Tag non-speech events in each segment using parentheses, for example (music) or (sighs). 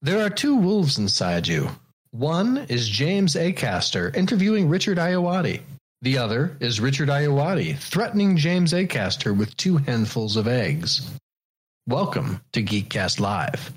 There are two wolves inside you. One is James Acaster interviewing Richard Ayoade. The other is Richard Ayoade threatening James Acaster with two handfuls of eggs. Welcome to Geekcast Live.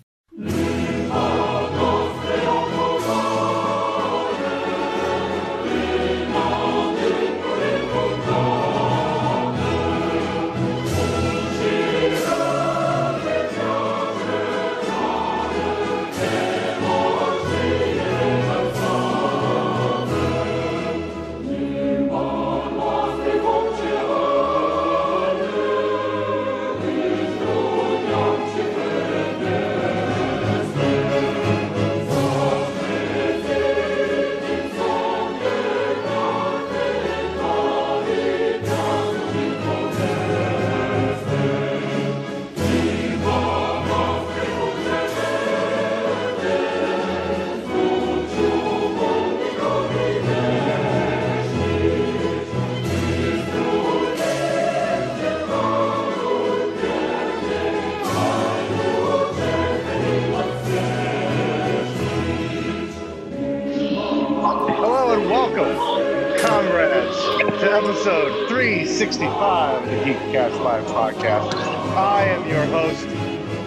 365 of the Geekcast Live podcast. I am your host,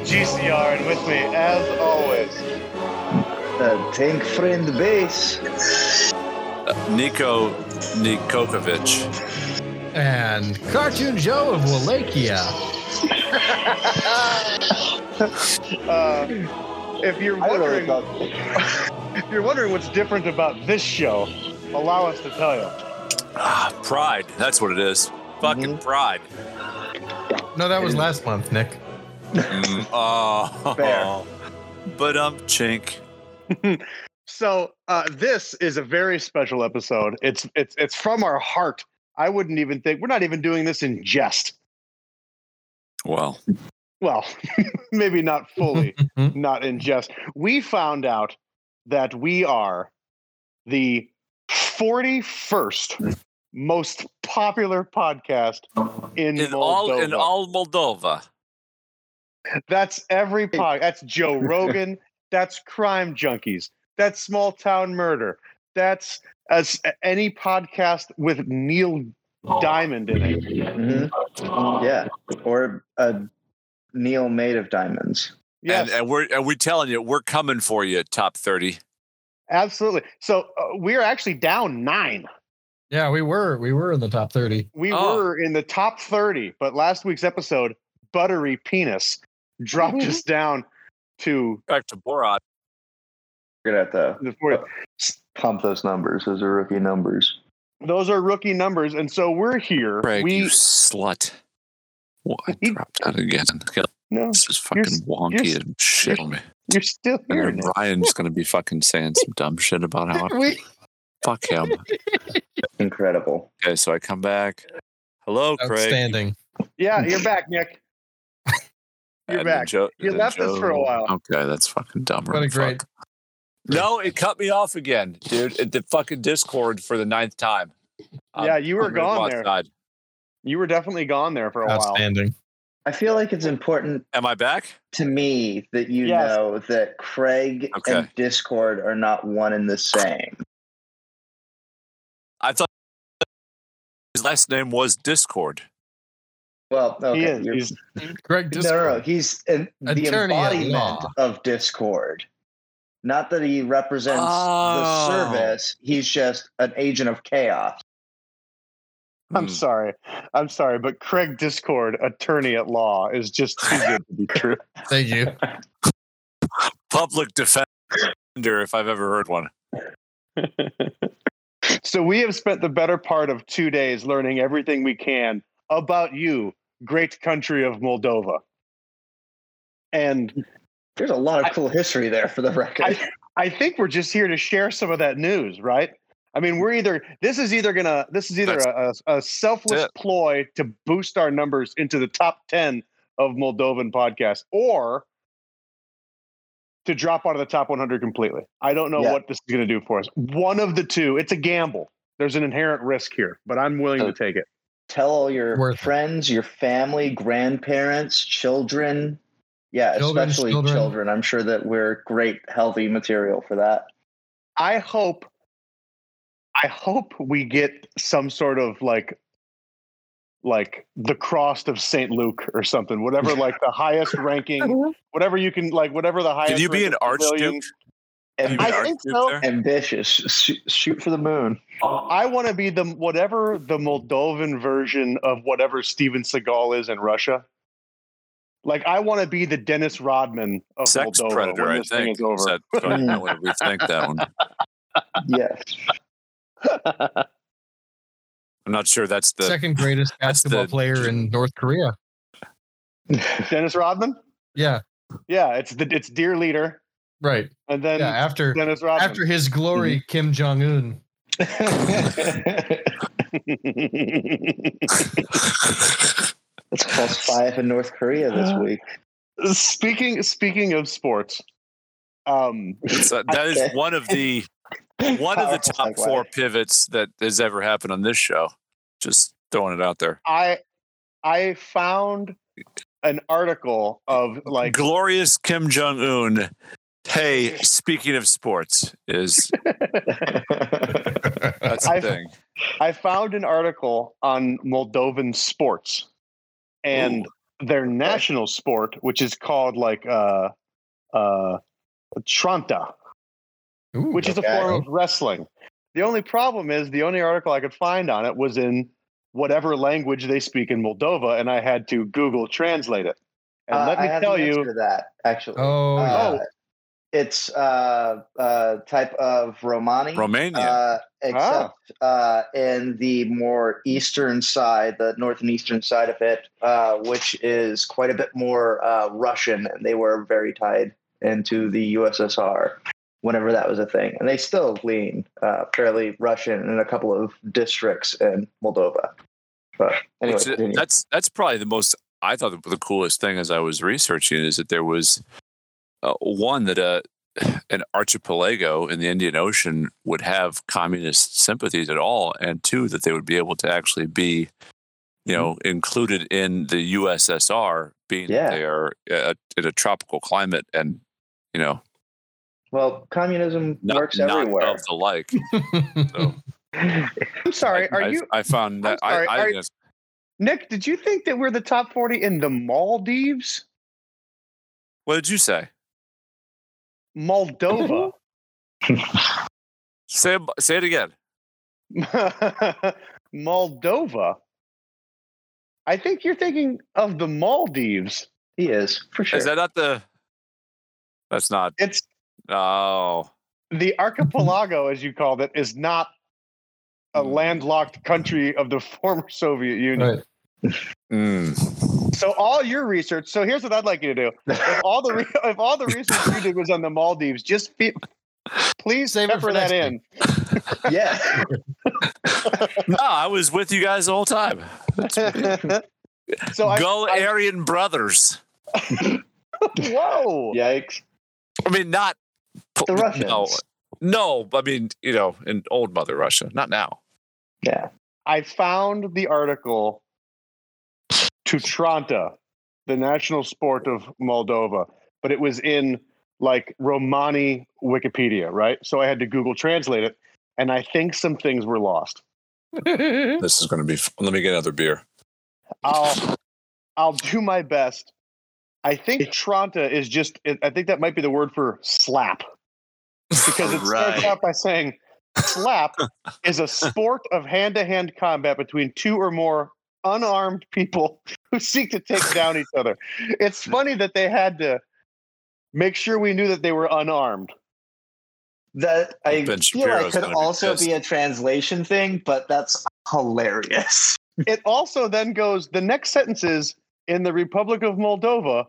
GCR, and with me, as always, Uh, tank friend base. Nico Nikokovic. And Cartoon Joe of Wallachia. (laughs) uh, if you're I don't know wondering, (laughs) if you're wondering what's different about this show, allow us to tell you. Ah, pride. That's what it is. Fucking pride. No, that was last month, Nick. Mm, (laughs) oh. But um, chink. (laughs) So uh, this is a very special episode. It's it's it's from our heart. I wouldn't even think we're not even doing this in jest. Well, Well, (laughs) maybe not fully. not in jest. We found out that we are the 41st most popular podcast in, in Moldova. all in all Moldova. That's every pod. That's Joe (laughs) Rogan. that's Crime Junkies. That's Small Town Murder. That's as any podcast with Neil Diamond in it. Mhm. Yeah, or a Neil made of diamonds. Yes, And, and we're and we're telling you, we're coming for you, top thirty. absolutely. So uh, we're actually down nine. Yeah, we were we were in the top thirty. We Oh. were in the top 30, but last week's episode, Buttery Penis, dropped (laughs) us down to Back to Borat. We're gonna have to the 40. pump those numbers. Those are rookie numbers. Those are rookie numbers. And so we're here. Craig, we you slut. What? I dropped out again. no, This is You're fucking wonky you're and shit on me. you're still And here. then Nick. Ryan's (laughs) gonna be fucking saying some dumb shit about how (laughs) We fuck him. (laughs) Incredible. Okay, so I come back. Hello, Craig. outstanding. Yeah, you're back, Nick. (laughs) You're And then back. Joe- You then left us for a Joe- while. Okay, that's fucking dumb. What a great- No, it cut me off again, dude. It, the fucking Discord for the ninth time. Um, Yeah, you were I'm gonna go gone there. outside. You were definitely gone there for a while. Outstanding. I feel like it's important Am I back? to me that you Yes. know that Craig Okay. and Discord are not one and the same. I thought his last name was Discord. Well, okay. He is. He's, Greg Discord. no, no, he's an, the embodiment of Discord. Not that he represents Oh. the service. He's just an agent of chaos. I'm Hmm. sorry. I'm sorry, but Craig Discord, attorney at law, is just too good to be true. (laughs) (laughs) Thank you. Public defender, if I've ever heard one. (laughs) so we have spent the better part of two days learning everything we can about you, great country of Moldova. And There's a lot of I- cool history there for the record. I, I think we're just here to share some of that news, right? I mean, we're either this is either gonna this is either a, a, a selfless ploy to boost our numbers into the top ten of Moldovan podcasts, or to drop out of the top 100 completely. I don't know Yeah. what this is going to do for us. One of the two. It's a gamble. There's an inherent risk here, but I'm willing Uh, to take it. Tell all your Worth it. friends, your family, grandparents, children, Yeah, Children, especially children. children. I'm sure that we're great, healthy material for that. I hope I hope we get some sort of like like the cross of St. Luke or something, whatever (laughs) like the highest ranking, uh-huh. whatever you can like whatever the highest Can you be an ranking civilian- archduke? And I think so. there? ambitious. Shoot, shoot for the moon. I want to be the whatever the Moldovan version of whatever Steven Seagal is in Russia. Like I want to be the Dennis Rodman of Sex Moldova predator, when I this thing think. is over. Is that, I (laughs) want to rethink that one. (laughs) Yes. I'm not sure that's the. Second greatest (laughs) basketball the- player in North Korea. (laughs) Dennis Rodman? Yeah, Yeah, it's the it's dear leader, right. and then Yeah, after Dennis Rodman. after his glory, Kim Jong Un. (laughs) It's plus five in North Korea this week. speaking speaking of sports, um, It's, uh, that is Okay. one of the one of the top segue. four pivots that has ever happened on this show. Just throwing it out there. I I found an article of like Glorious Kim Jong Un. Hey, (laughs) speaking of sports, is (laughs) that's the I- thing. I found an article on Moldovan sports and their national sport, which is called like uh uh Tranta, Ooh, which is a form of wrestling. The only problem is the only article I could find on it was in whatever language they speak in Moldova, and I had to Google translate it. And Uh, let me I have tell the you, that actually. Oh, Uh, yeah. It's uh, uh, type of Romani. Romania. Uh, except uh, in the more eastern side, the north and eastern side of it, uh, which is quite a bit more uh, Russian, and they were very tied into the USSR whenever that was a thing, and they still lean uh, fairly Russian in a couple of districts in Moldova. But anyway, Which, uh, that's that's probably the most. I thought the, the coolest thing as I was researching is that there was uh, one that uh, (sighs) an archipelago in the Indian Ocean would have communist sympathies at all, and two that they would be able to actually be, you know, included in the USSR, being Yeah. that they are uh, in a tropical climate and you know well, communism not, works not everywhere. of the like. (laughs) So I'm sorry, I, are I- you I found that I'm sorry, I, I are- think that's- Nick? Did you think that we're the top forty in the Maldives, what did you say? Moldova? (laughs) Say say it again. (laughs) Moldova. I think you're thinking of the Maldives. he is for sure. Is that not the? That's not. It's Oh, the archipelago, as you called it, is not a Hmm. landlocked country of the (laughs) former Soviet Union. right. Mm. So all your research. So here's what I'd like you to do. If all the re- if all the research you did was on the Maldives, just fe- please Save it pepper for that next in. (laughs) yeah. (laughs) no, I was with you guys the whole time. so I, Go I- Aryan brothers. whoa. Yikes. I mean, not The Russians. No, no. I mean, you know, in old Mother Russia, not now. Yeah. I found the article to Tranta, the national sport of Moldova, but it was in like Romani Wikipedia, right? So I had to Google translate it, and I think some things were lost. (laughs) This is going to be. f- Let me get another beer. I'll I'll do my best. I think Tranta is just I think that might be the word for slap. Because it starts out by saying slap (laughs) is a sport of hand-to-hand combat between two or more unarmed people who seek to take (laughs) down each other. It's funny that they had to make sure we knew that they were unarmed. That I Ben feel Shapiro's like could gonna be also be a translation thing, but that's hilarious. (laughs) It also then goes the next sentence is in the Republic of Moldova,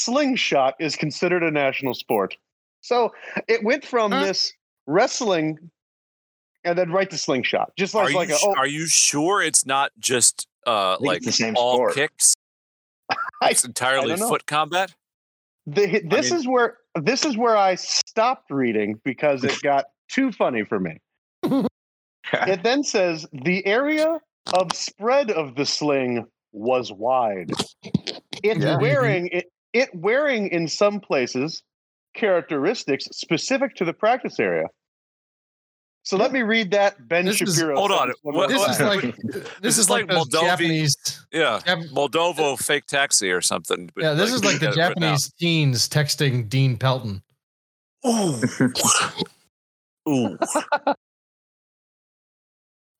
slingshot is considered a national sport. So it went from Huh? this wrestling and then right to slingshot. Just Are like, you, a, oh, are you sure it's not just uh, like all sport. kicks? (laughs) I- It's entirely foot combat. the, this mean- is where this is where I stopped reading because it (laughs) got too funny for me. (laughs) It then says the area of spread of the sling was wide. It's Yeah. wearing it. it wearing in some places characteristics specific to the practice area. So let me read that Ben This is- Shapiro. hold on. What- This is like this, is is like, like those Japanese. Yeah, Jap- Moldovo fake taxi or something. yeah, this is like the get it. Japanese teens texting Dean Pelton. Ooh. (laughs) Ooh.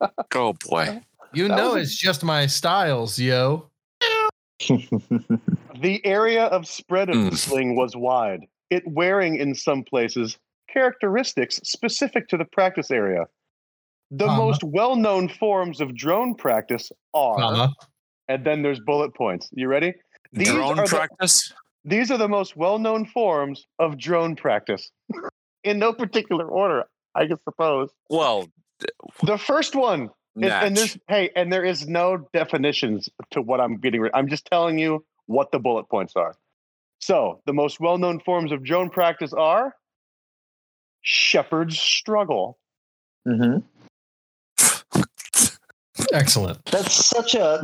(laughs) oh boy. You That know was a- it's just my styles, yo. (laughs) The area of spread of the Mm. sling was wide, it wearing in some places characteristics specific to the practice area. The Comma. most well known forms of drone practice are, Comma. and then there's bullet points. You ready? These Drone are the- practice. These are the most well known forms of drone practice. (laughs) in no particular order, I guess suppose. Well, The first one is, and Natch. there's hey, and there is no definitions to what I'm getting rid. I'm just telling you what the bullet points are. So the most well-known forms of Joan practice are shepherd's struggle. Mhm. Excellent. That's such a.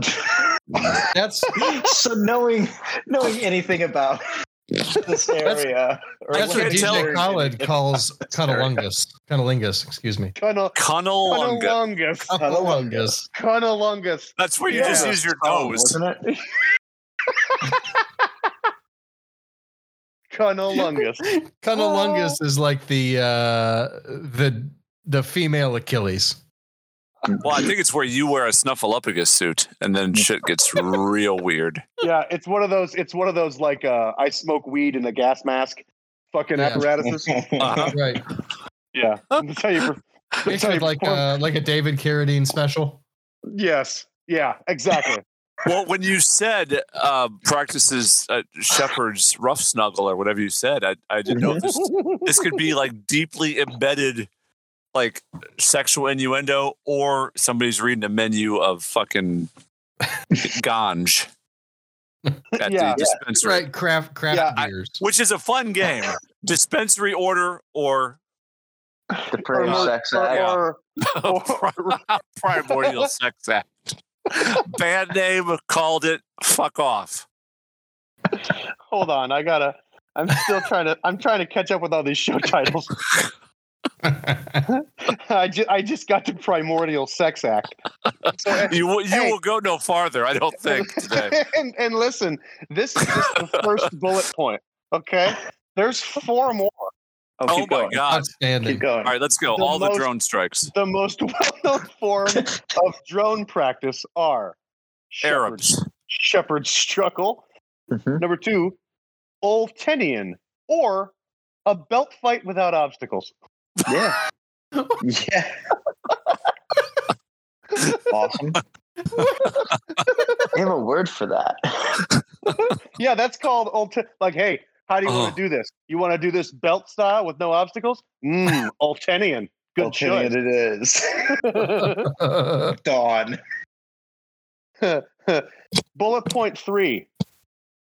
(laughs) That's so knowing knowing anything about this area. or that's what DJ Khaled calls cunnilingus. (laughs) Cunnilingus, excuse me. Cunna- Cunnilingus. Cunnilingus. Cunnilingus. Cunnilingus. That's where you Yeah. just use your Oh, nose. wasn't it? (laughs) Cunnilingus. (laughs) Cunnilingus is like the uh the the female Achilles. Well, I think it's where you wear a snuffleupagus suit, and then (laughs) shit gets real weird. yeah, it's one of those. It's one of those like uh, I smoke weed in a gas mask, fucking Yeah. apparatuses. (laughs) Uh-huh. Right. Yeah, that's how you. per- That's It's how you like perform. uh like a David Carradine special. Yes. Yeah. Exactly. Well, when you said uh, practices uh, shepherd's rough snuggle or whatever you said, I, I didn't know this, this could be like deeply embedded, like sexual innuendo, or somebody's reading a menu of fucking ganj (laughs) at Yeah. the dispensary, Right, craft craft Yeah, I- beers. which is a fun game. (laughs) dispensary order or the Prairie Or- Sex or- Act. or- (laughs) primordial sex act. (laughs) Bad name called it. Fuck off. hold on, I gotta. I'm still trying to. I'm trying to catch up with all these show titles. (laughs) I just. I just got to Primordial Sex Act. So, eh, You will, you Hey. will go no farther, I don't think, today. (laughs) and, and listen, this is just the first bullet point. Okay, there's four more. Oh, Oh my going. god. Outstanding. Keep going. All right, let's go. The All the drone strikes. The most (laughs) well-known form (laughs) of drone practice are shepherd's, Arabs. shepherd's struggle. Mhm. Number two, Oltenian, or a belt fight without obstacles. Yeah. (laughs) Yeah. awesome. I have a word for that. Yeah, that's called Olt. Like, hey, how do you want Oh. to do this? You want to do this belt style with no obstacles? Mm, (laughs) Oltenian. Good Opinion it is. choice. (laughs) Dawn. (laughs) Bullet point three.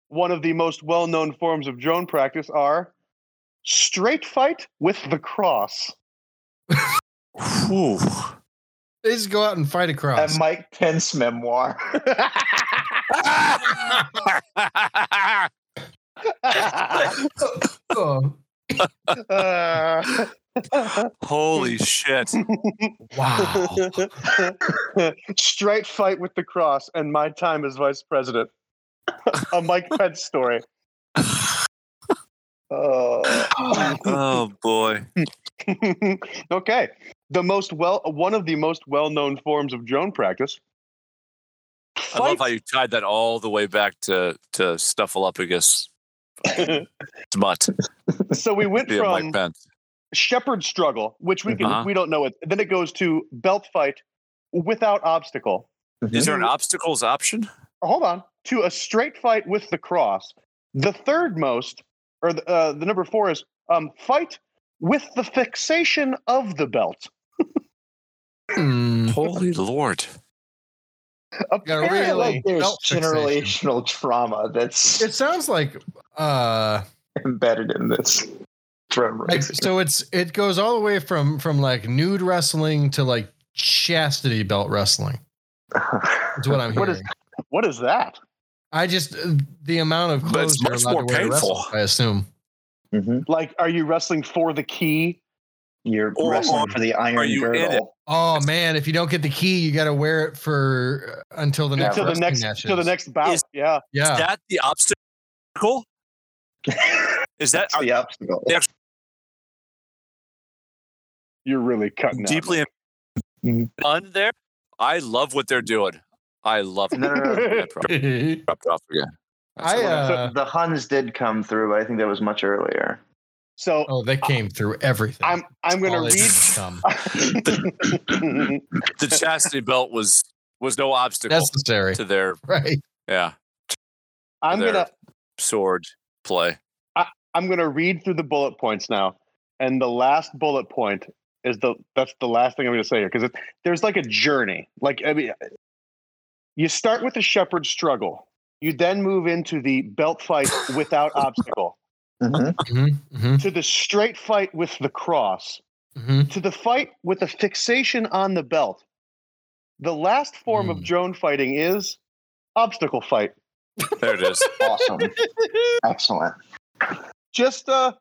One of the most well-known forms of drone practice are straight fight with the cross. Whew. They just go out and fight A across. Mike Pence memoir. Oh, (laughs) Uh, Holy shit. wow. straight fight with the cross and my time as vice president. A Mike Pence story. Oh. (laughs) Oh boy. okay. The most well one of the most well-known forms of drone practice. I love how you tied that all the way back to to Snuffleupagus smut (laughs) so we (laughs) went via from Mike shepherd struggle, which we can Uh-huh. we don't know it. Then it goes to belt fight without obstacle. Is there an obstacles option? Hold on. To a straight fight with the cross. The third most, or the, uh, the number four is um, fight with the fixation of the belt. Hmm. (laughs) Holy Lord. Gotta really- Apparently, There's Belt fixation. generational trauma that's It sounds like uh embedded in this drum like, racing. so it's it goes all the way from from like nude wrestling to like chastity belt wrestling. Is what I'm (laughs) What hearing. is- what is that? I just uh, the amount of But clothes it's you're much allowed more to wear to wrestle, painful. I assume. hmm Like, are you wrestling for the key? You're Or- wrestling for the iron you in it? girdle. Oh man, if you don't get the key, you got to wear it for uh, until the next Until the next matches. to the next bout. Is- yeah. Is Yeah, that the obstacle? (laughs) Is that That's the obstacle. Yeah. You're really cutting out. deeply Mhm. done (laughs) there? I love what they're doing. I love it. No, no, no. I (laughs) dropped- dropped off again. I all right. uh, the Huns did come through, but I think that was much earlier. So oh they came through everything. I'm I'm gonna All they did read. was come. (coughs) the chastity belt was was no obstacle necessary, to their (laughs) right? yeah I'm gonna sword play. I'm gonna read through the bullet points now, and the last bullet point is the that's the last thing I'm gonna say here because there's like a journey. Like I mean, you start with the shepherd struggle. You then move into the belt fight without (laughs) obstacle, Mhm. hmm hmm to the straight fight with the cross, hmm to the fight with the fixation on the belt. The last form of Hmm. drone fighting is obstacle fight. There it is. (laughs) Awesome. Excellent. Just uh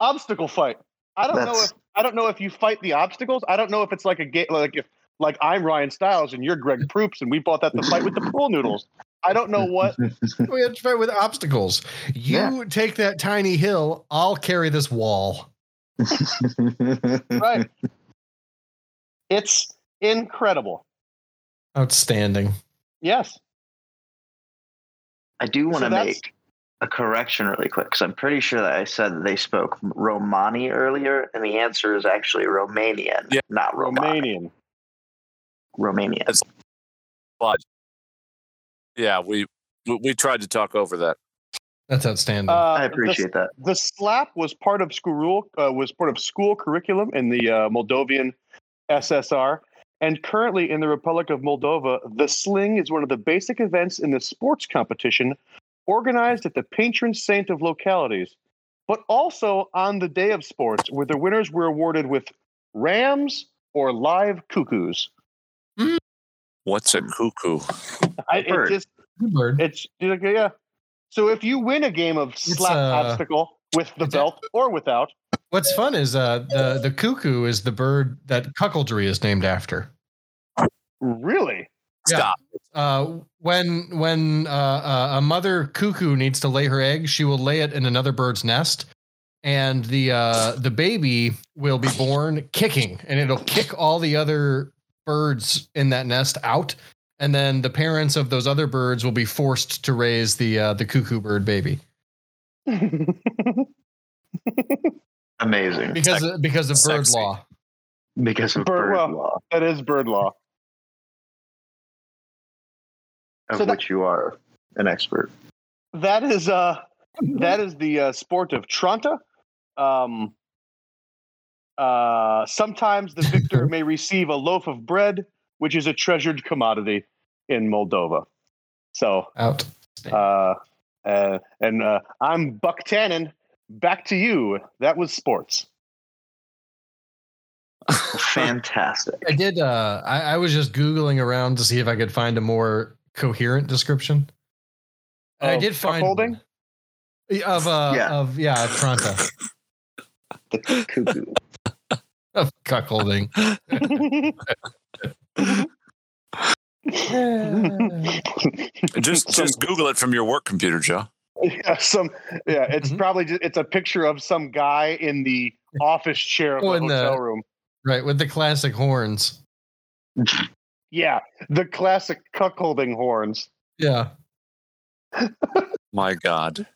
obstacle fight. I don't know if I don't know if you fight the obstacles. I don't know if it's like a game like if like I'm Ryan Stiles and you're Greg Proops and we bought that to fight with the pool noodles. I don't know what (laughs) We had to fight with obstacles. You Yeah. take that tiny hill, I'll carry this wall. (laughs) right. It's incredible. Outstanding. Yes. I do want to that's- make a correction really quick because I'm pretty sure that I said that they spoke Romani earlier, and the answer is actually Romanian, Yeah. not Romani. Romanian. Romanian. but Yeah, we, we we tried to talk over that. That's outstanding. Uh, I the- appreciate that. the slap was part of school uh, was part of school curriculum in the uh, Moldovan SSR, and currently in the Republic of Moldova, the sling is one of the basic events in the sports competition organized at the patron saint of localities, but also on the day of sports, where the winners were awarded with rams or live cuckoos. What's a cuckoo? I, it Bird. just Good bird. it's like, yeah. So if you win a game of slap uh, obstacle with the it's a- belt or without, What's fun is uh, the the cuckoo is the bird that cuckoldry is named after. really. Yeah. Stop. Uh, when when uh, uh, a mother cuckoo needs to lay her egg, she will lay it in another bird's nest, and the uh, the baby will be born kicking, and it'll kick all the other birds in that nest out, and then the parents of those other birds will be forced to raise the uh, the cuckoo bird baby (laughs) Amazing. because because of bird Sexy. law. Because of Bird bird, law. law, that is bird law. of So that- which you are an expert. That is uh that is the uh, sport of Tronta. Um, uh, sometimes the victor (laughs) may receive a loaf of bread, which is a treasured commodity in Moldova. So, Out. uh, uh, and uh, I'm Buck Tannen. Back to you. That was sports. (laughs) (laughs) Fantastic. I did. Uh, I, I was just googling around to see if I could find a more coherent description. And I did find cuckolding? one. Yeah, of uh Yeah. of yeah Tronta The cuckoo. Of cuckolding. (laughs) (laughs) Just just Google it from your work computer, Joe. yeah, some yeah, it's Mhm. probably just, it's a picture of some guy in the office chair of Oh, the in the- hotel room. right with the classic horns. Yeah, the classic cuckolding horns. Yeah, (laughs) My God.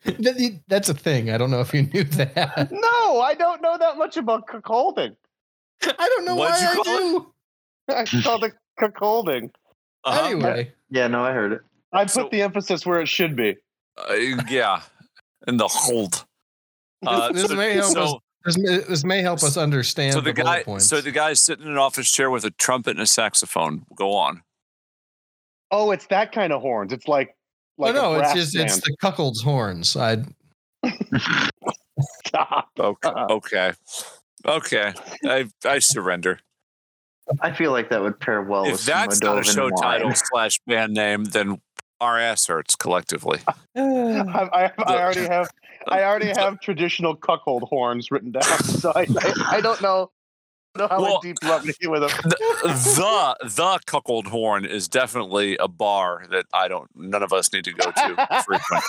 (laughs) That- that's a thing. I don't know if you knew that. (laughs) No, I don't know that much about cuckolding. I don't know What'd why you I call do. (laughs) I called it cuckolding. Uh-huh. Anyway, Yeah, no, I heard it. I put So- the emphasis where it should be. Uh, yeah, in the hold. Uh, This so, may help us this, may, this may help us understand so the, the bullet guy, points. so the guy's sitting in an office chair with a trumpet and a saxophone. Go on. Oh, it's that kind of horns. It's like like oh, a no, it's brass just it's the cuckold's horns. I (laughs) Stop. (laughs) Okay. Okay. Okay. I I surrender. I feel like that would pair well if with some that's not a show wine. title slash band name, then our ass hurts collectively. (laughs) I, I, I already have I already have traditional cuckold horns written down, so I, I, I don't know, (laughs) know how Well, deep love me with them. the, the the cuckold horn is definitely a bar that I don't. None of us need to go to (laughs) frequent.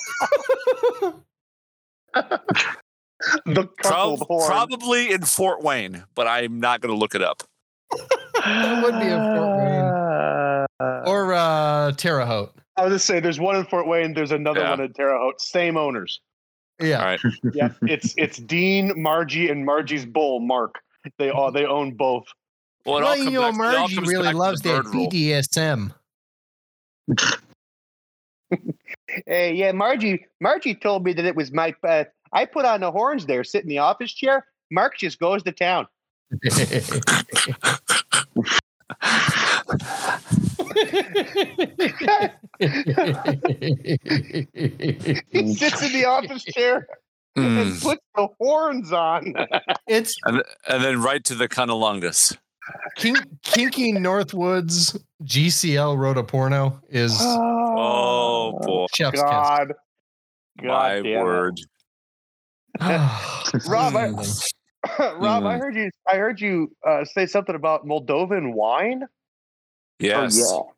The cuckold Prob- horn. probably in Fort Wayne, but I'm not going to look it up. That would be a Fort Wayne. Uh, (laughs) Or uh, Terre Haute. I was just say there's one in Fort Wayne. There's another Yeah. one in Terre Haute. Same owners. Yeah. All right. Yeah, it's it's Dean, Margie, and Margie's bull, Mark. They all they own both. Well, it Well, comes you know, back- Margie really back to the loves that. BDSM. Hey, yeah, Margie. Margie told me that it was my. Uh, I put on the horns there, sit in the office chair. Mark just goes to town. (laughs) (laughs) He sits in the office chair And puts the horns on. it's and, and then right to the cunnilingus. King, Kinky Northwoods GCL wrote a porno is Oh, boy. chef's kiss. God. God My word. (sighs) Rob, I- (coughs) Rob, I Mm. heard you. I heard you uh, say something about Moldovan wine. Yes. Oh,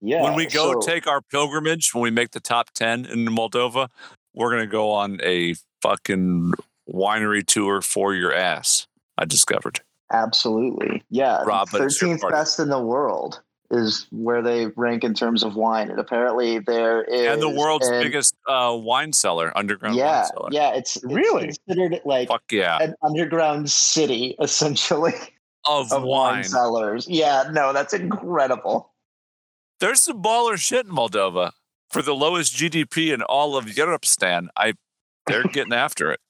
yeah. Yeah. when we go so- take our pilgrimage, when we make the top 10 in Moldova, we're going to go on a fucking winery tour for your ass. I discovered. Absolutely. Yeah. Rob, but it's your 13th best in the world is where they rank in terms of wine. And apparently there is. and the world's an- biggest uh, wine cellar, underground wine Yeah. cellar. Yeah. It's, it's Really? considered like Fuck yeah. an underground city, (laughs) essentially, Of, of wine. wine cellars. Yeah. No, that's incredible. There's some baller shit in Moldova. For the lowest GDP in all of Europe, Stan, I they're getting after it. (laughs)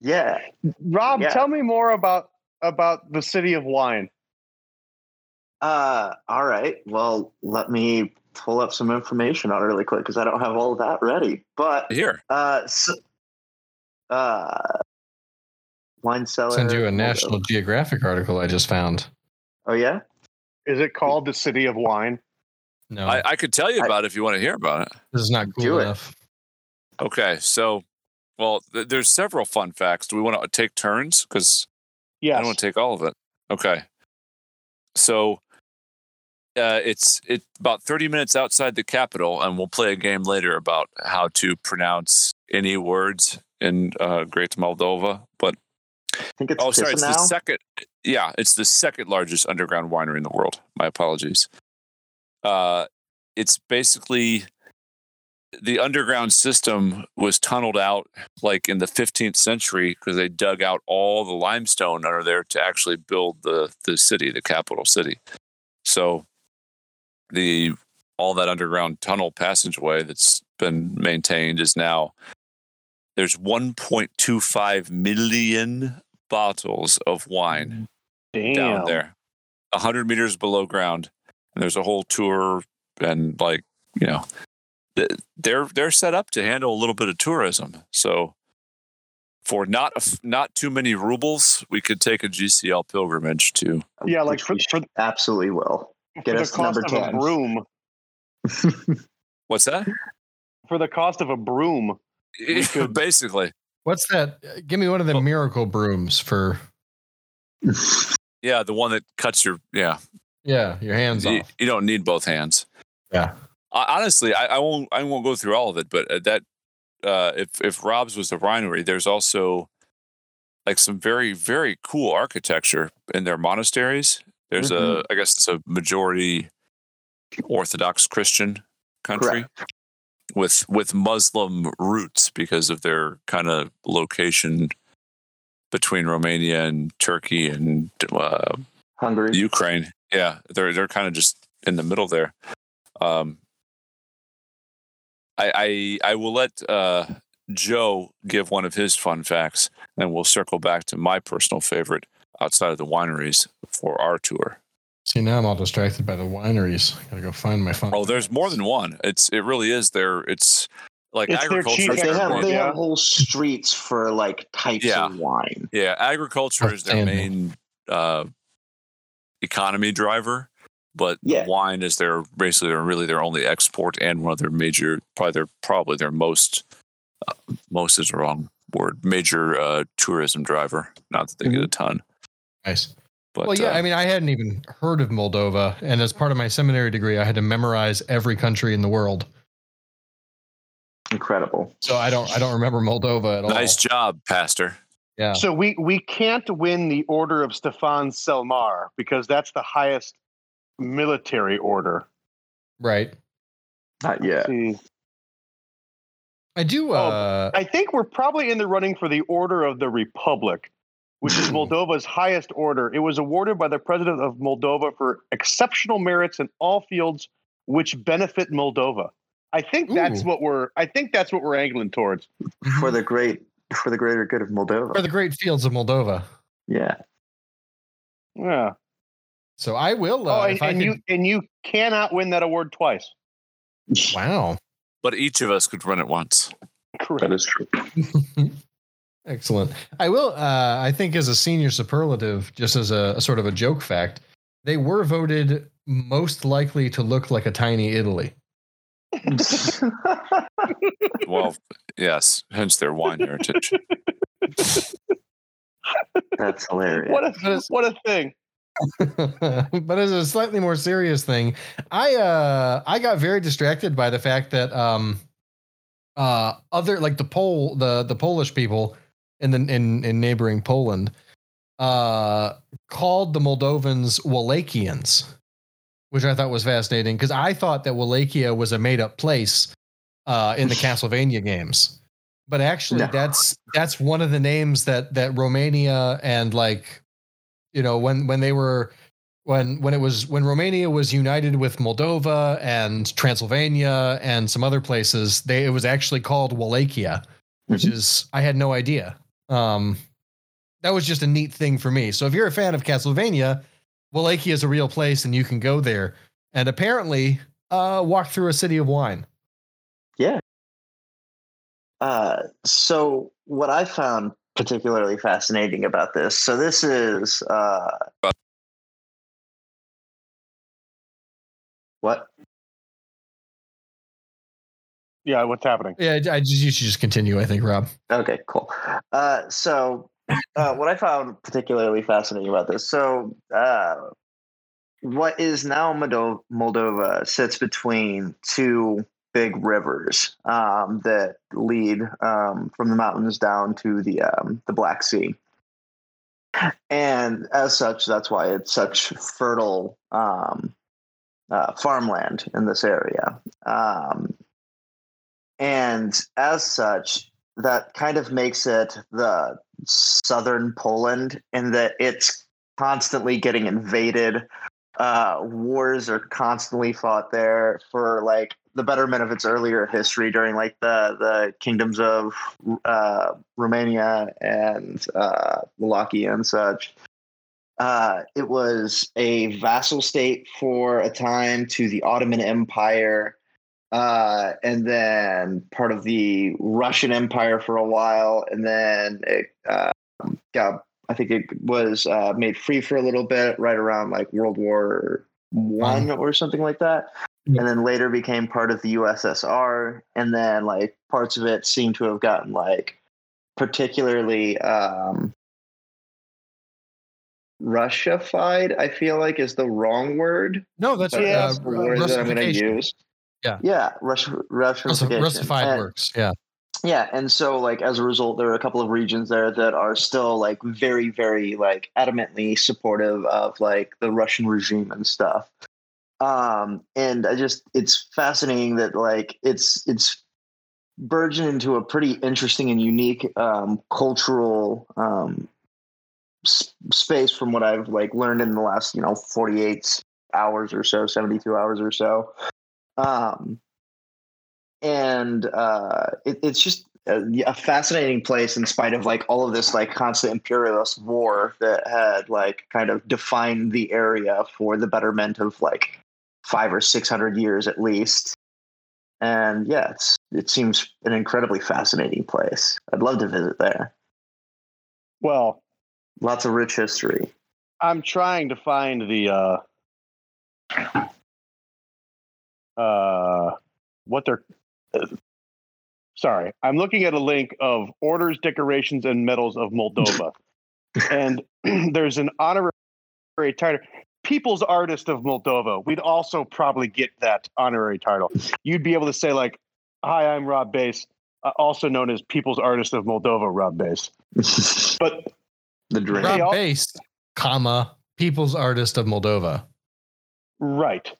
Yeah. Rob, Yeah. tell me more about about the city of wine. Uh, all right. Well, let me pull up some information on it really quick because I don't have all of that ready. But Here. uh, so, uh, wine cellar. Send you a National Geographic article I just found. Oh yeah. Is it called the city of wine? No, I, I could tell you I- about it if you want to hear about it. this is not Do cool it. enough. Okay, so well, th- there's several fun facts. Do we want to take turns? Because yeah, I don't want to take all of it. Okay. So uh, it's it's about 30 minutes outside the capital, and we'll play a game later about how to pronounce any words in uh, Great Moldova. But I think it's oh, sorry, it's the second. Yeah, it's the second largest underground winery in the world. My apologies. Uh, it's basically the underground system was tunneled out like in the 15th century because they dug out all the limestone under there to actually build the the city, the capital city. So the all that underground tunnel passageway that's been maintained is now there's 1.25 million bottles of wine Damn. down there, 100 meters below ground. And there's a whole tour and like, you know, they're they're set up to handle a little bit of tourism. So for not a f- not too many rubles, we could take a GCL pilgrimage to Yeah, like for, for, absolutely will. Get us to cost number 10. broom. (laughs) what's that? For the cost of a broom. (laughs) could- Basically, What's that? Uh, Give me one of the Well- miracle brooms for (laughs) yeah, the one that cuts your yeah. yeah, your hands You, off. you don't need both hands. Yeah. Honestly, I, I won't. I won't go through all of it. But uh, that, uh, if if Rob's was a winery, there's also like some very very cool architecture in their monasteries. There's a, I guess it's a majority Orthodox Christian country with with Muslim roots because of their kind of location between Romania and Turkey and uh, Hungary. Ukraine. Yeah, they're they're kind of just in the middle there. Um, I I I will let uh, Joe give one of his fun facts, and we'll circle back to my personal favorite outside of the wineries for our tour. See now I'm all distracted by the wineries. Gotta go find my phone. Oh, there's more than one. It's it really is there. It's like It's their agriculture. chief they have they Yeah. have whole streets for like types Yeah. of wine. yeah, agriculture is their main uh, economy driver, but Yeah. wine is their basically their really their only export and one of their major probably their probably their most uh, most is the wrong word major uh, tourism driver. Not that they get a ton, Nice. but well, yeah. uh, I mean, I hadn't even heard of Moldova, and as part of my seminary degree, I had to memorize every country in the world. Incredible. So I don't, I don't remember Moldova at all. nice job, Pastor. Yeah. So we we can't win the Order of Stefan cel Mare because that's the highest military order. Right. Not yet. I do. Oh, Uh, I think we're probably in the running for the Order of the Republic, which is (clears throat) Moldova's highest order. It was awarded by the president of Moldova for exceptional merits in all fields which benefit Moldova. I think that's Ooh. what we're. I think that's what we're angling towards. For the great for the greater good of Moldova. for the great fields of Moldova. yeah. Yeah. So I will. Uh, oh, and, if I and could, you and you cannot win that award twice. wow. But each of us could run it once. Correct. is true. (laughs) Excellent. I will. Uh, I think as a senior superlative, just as a, a sort of a joke fact, they were voted most likely to look like a tiny Italy. (laughs) Well, yes, hence their wine heritage. That's hilarious. What a what a thing. (laughs) but as a slightly more serious thing, I uh I got very distracted by the fact that um uh other like the Pole the the Polish people in the in in neighboring Poland uh called the Moldovans Wallachians, which I thought was fascinating because I thought that Wallachia was a made up place uh in the (laughs) Castlevania games. But actually No. that's that's one of the names that that Romania and like you know when when they were when when it was when Romania was united with Moldova and Transylvania and some other places, they it was actually called Wallachia, which Mhm. is I had no idea. Um, that was just a neat thing for me. So if you're a fan of Castlevania, Wallachia is a real place and you can go there and apparently uh, walk through a city of wine. Yeah. Uh, so what I found particularly fascinating about this, so this is uh, what? Yeah, what's happening? Yeah, I just you should just continue. I think Rob. Okay, cool. Uh, so, uh, what I found particularly fascinating about this, so uh, what is now Moldo- Moldova sits between two big rivers um, that lead um, from the mountains down to the um, the Black Sea, and as such, that's why it's such fertile um, uh, farmland in this area. Um, and as such, that kind of makes it the southern Poland in that it's constantly getting invaded. Uh, wars are constantly fought there for like the betterment of its earlier history during like the the kingdoms of uh, Romania and uh, Wallachia and such. Uh, it was a vassal state for a time to the Ottoman Empire uh, and then part of the Russian Empire for a while, and then it uh, got. I think it was uh, made free for a little bit, right around like World War One or something like that, Yeah. and then later became part of the USSR, and then like parts of it seem to have gotten like particularly um, Russified. I feel like is the wrong word. No, that's Yeah, uh, the word that I'm going to use. Yeah. Yeah. Rush, Russi- Russification. Russified And- works. Yeah. Yeah. And so, like, as a result, there are a couple of regions there that are still, like, very, very, like, adamantly supportive of, like, the Russian regime and stuff. Um, and I just, it's fascinating that, like, it's, it's, burgeoned into a pretty interesting and unique um, cultural um, space from what I've like learned in the last you know 48 hours or so 72 hours or so. Um, and uh, it, it's just a fascinating place in spite of like all of this like constant imperialist war that had like kind of defined the area for the betterment of like five or six hundred years at least. And yeah it's it seems an incredibly fascinating place. I'd love to visit there. Well, lots of rich history. I'm trying to find the uh uh what they're uh, sorry i'm looking at a link of orders decorations and medals of moldova. (laughs) And (clears throat) there's an honorary title people's artist of moldova we'd also probably get that honorary title you'd be able to say like hi i'm rob bass uh, also known as people's artist of moldova rob bass (laughs) but the dream. They Rob all- Bass, comma, People's Artist of Moldova. Right.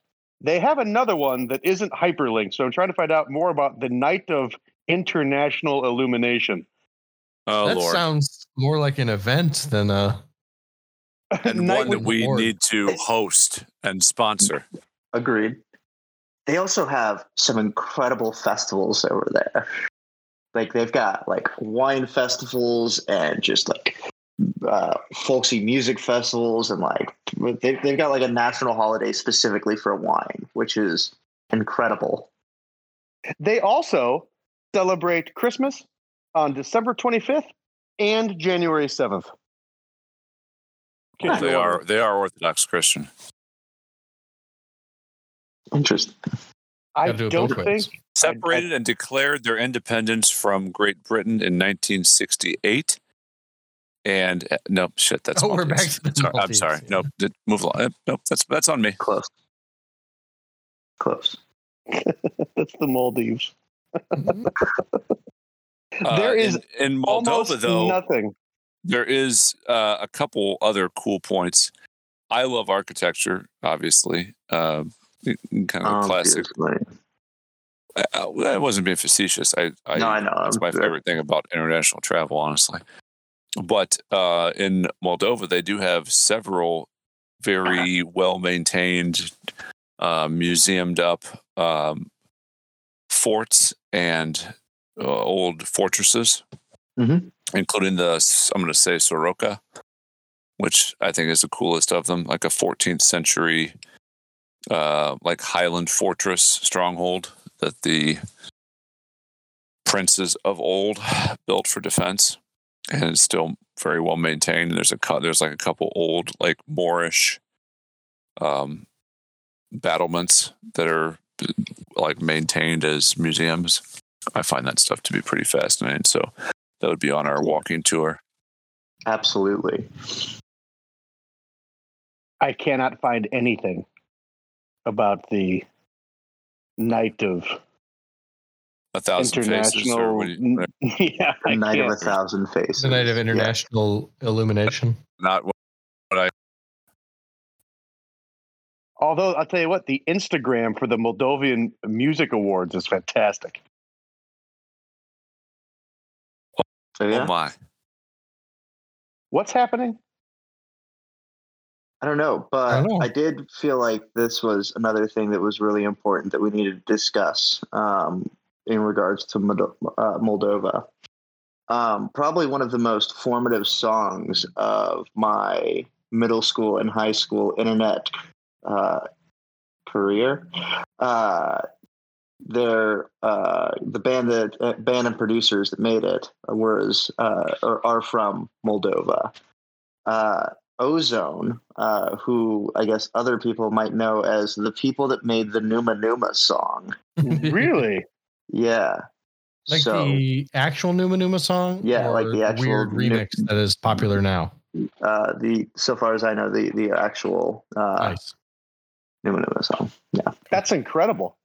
They have another one that isn't hyperlinked, so I'm trying to find out more about the Night of International Illumination. Oh that lord, sounds more like an event than a. (laughs) and Night one that we Lord. need to host and sponsor. Agreed. They also have some incredible festivals over there. Like they've got like wine festivals and just like uh, folksy music festivals and like they've, they've got like a national holiday specifically for wine, which is incredible. They also celebrate Christmas on December 25th and January 7th. Nice. They are they are Orthodox Christian. Interesting. I do don't both ways. think Separated and declared their independence from Great Britain in 1968. And uh, no, shit, that's Oh, we're Maltese. back to the Sorry, I'm sorry. yeah. Nope, did- move along. Uh, Nope, that's that's on me. Close. Close. (laughs) that's the Maldives. Uh, there is in, in Moldova, almost though, nothing. There is uh, a couple other cool points. I love architecture, obviously. Um, kind of a classic. Uh, I wasn't being facetious. I, I, No, I know. That's my favorite thing about international travel, honestly. But uh, in Moldova, they do have several very well maintained, uh, museumed up um, forts and uh, old fortresses, Mhm. including the, I'm going to say Soroka, which I think is the coolest of them, like a 14th century, uh, like Highland fortress stronghold that the princes of old built for defense and it's still very well maintained there's a there's like a couple old like moorish um battlements that are like maintained as museums i find that stuff to be pretty fascinating so that would be on our walking tour Absolutely. I cannot find anything about the Night of a thousand International. what do you, (laughs) yeah, I Night of a. Thousand Faces. the night of Yeah. international illumination. not what I Although I'll tell you what, the Instagram for the Moldovan Music Awards is fantastic. Yeah. oh my What's happening? I don't know, but I I, did feel like this was another thing that was really important that we needed to discuss um, in regards to Moldo- uh, Moldova. Um, probably one of the most formative songs of my middle school and high school internet uh, career. Uh, they're uh, the band that uh, band and producers that made it was uh, are, are from Moldova. Uh, O-Zone, uh, who I guess other people might know as the people that made the Numa Numa song. (laughs) really? Yeah. Like so the actual Numa Numa song? Yeah, like the actual weird Nu- remix that is popular now. uh, the so far as I know, the the actual uh, Nice. Numa Numa song. Yeah. That's incredible.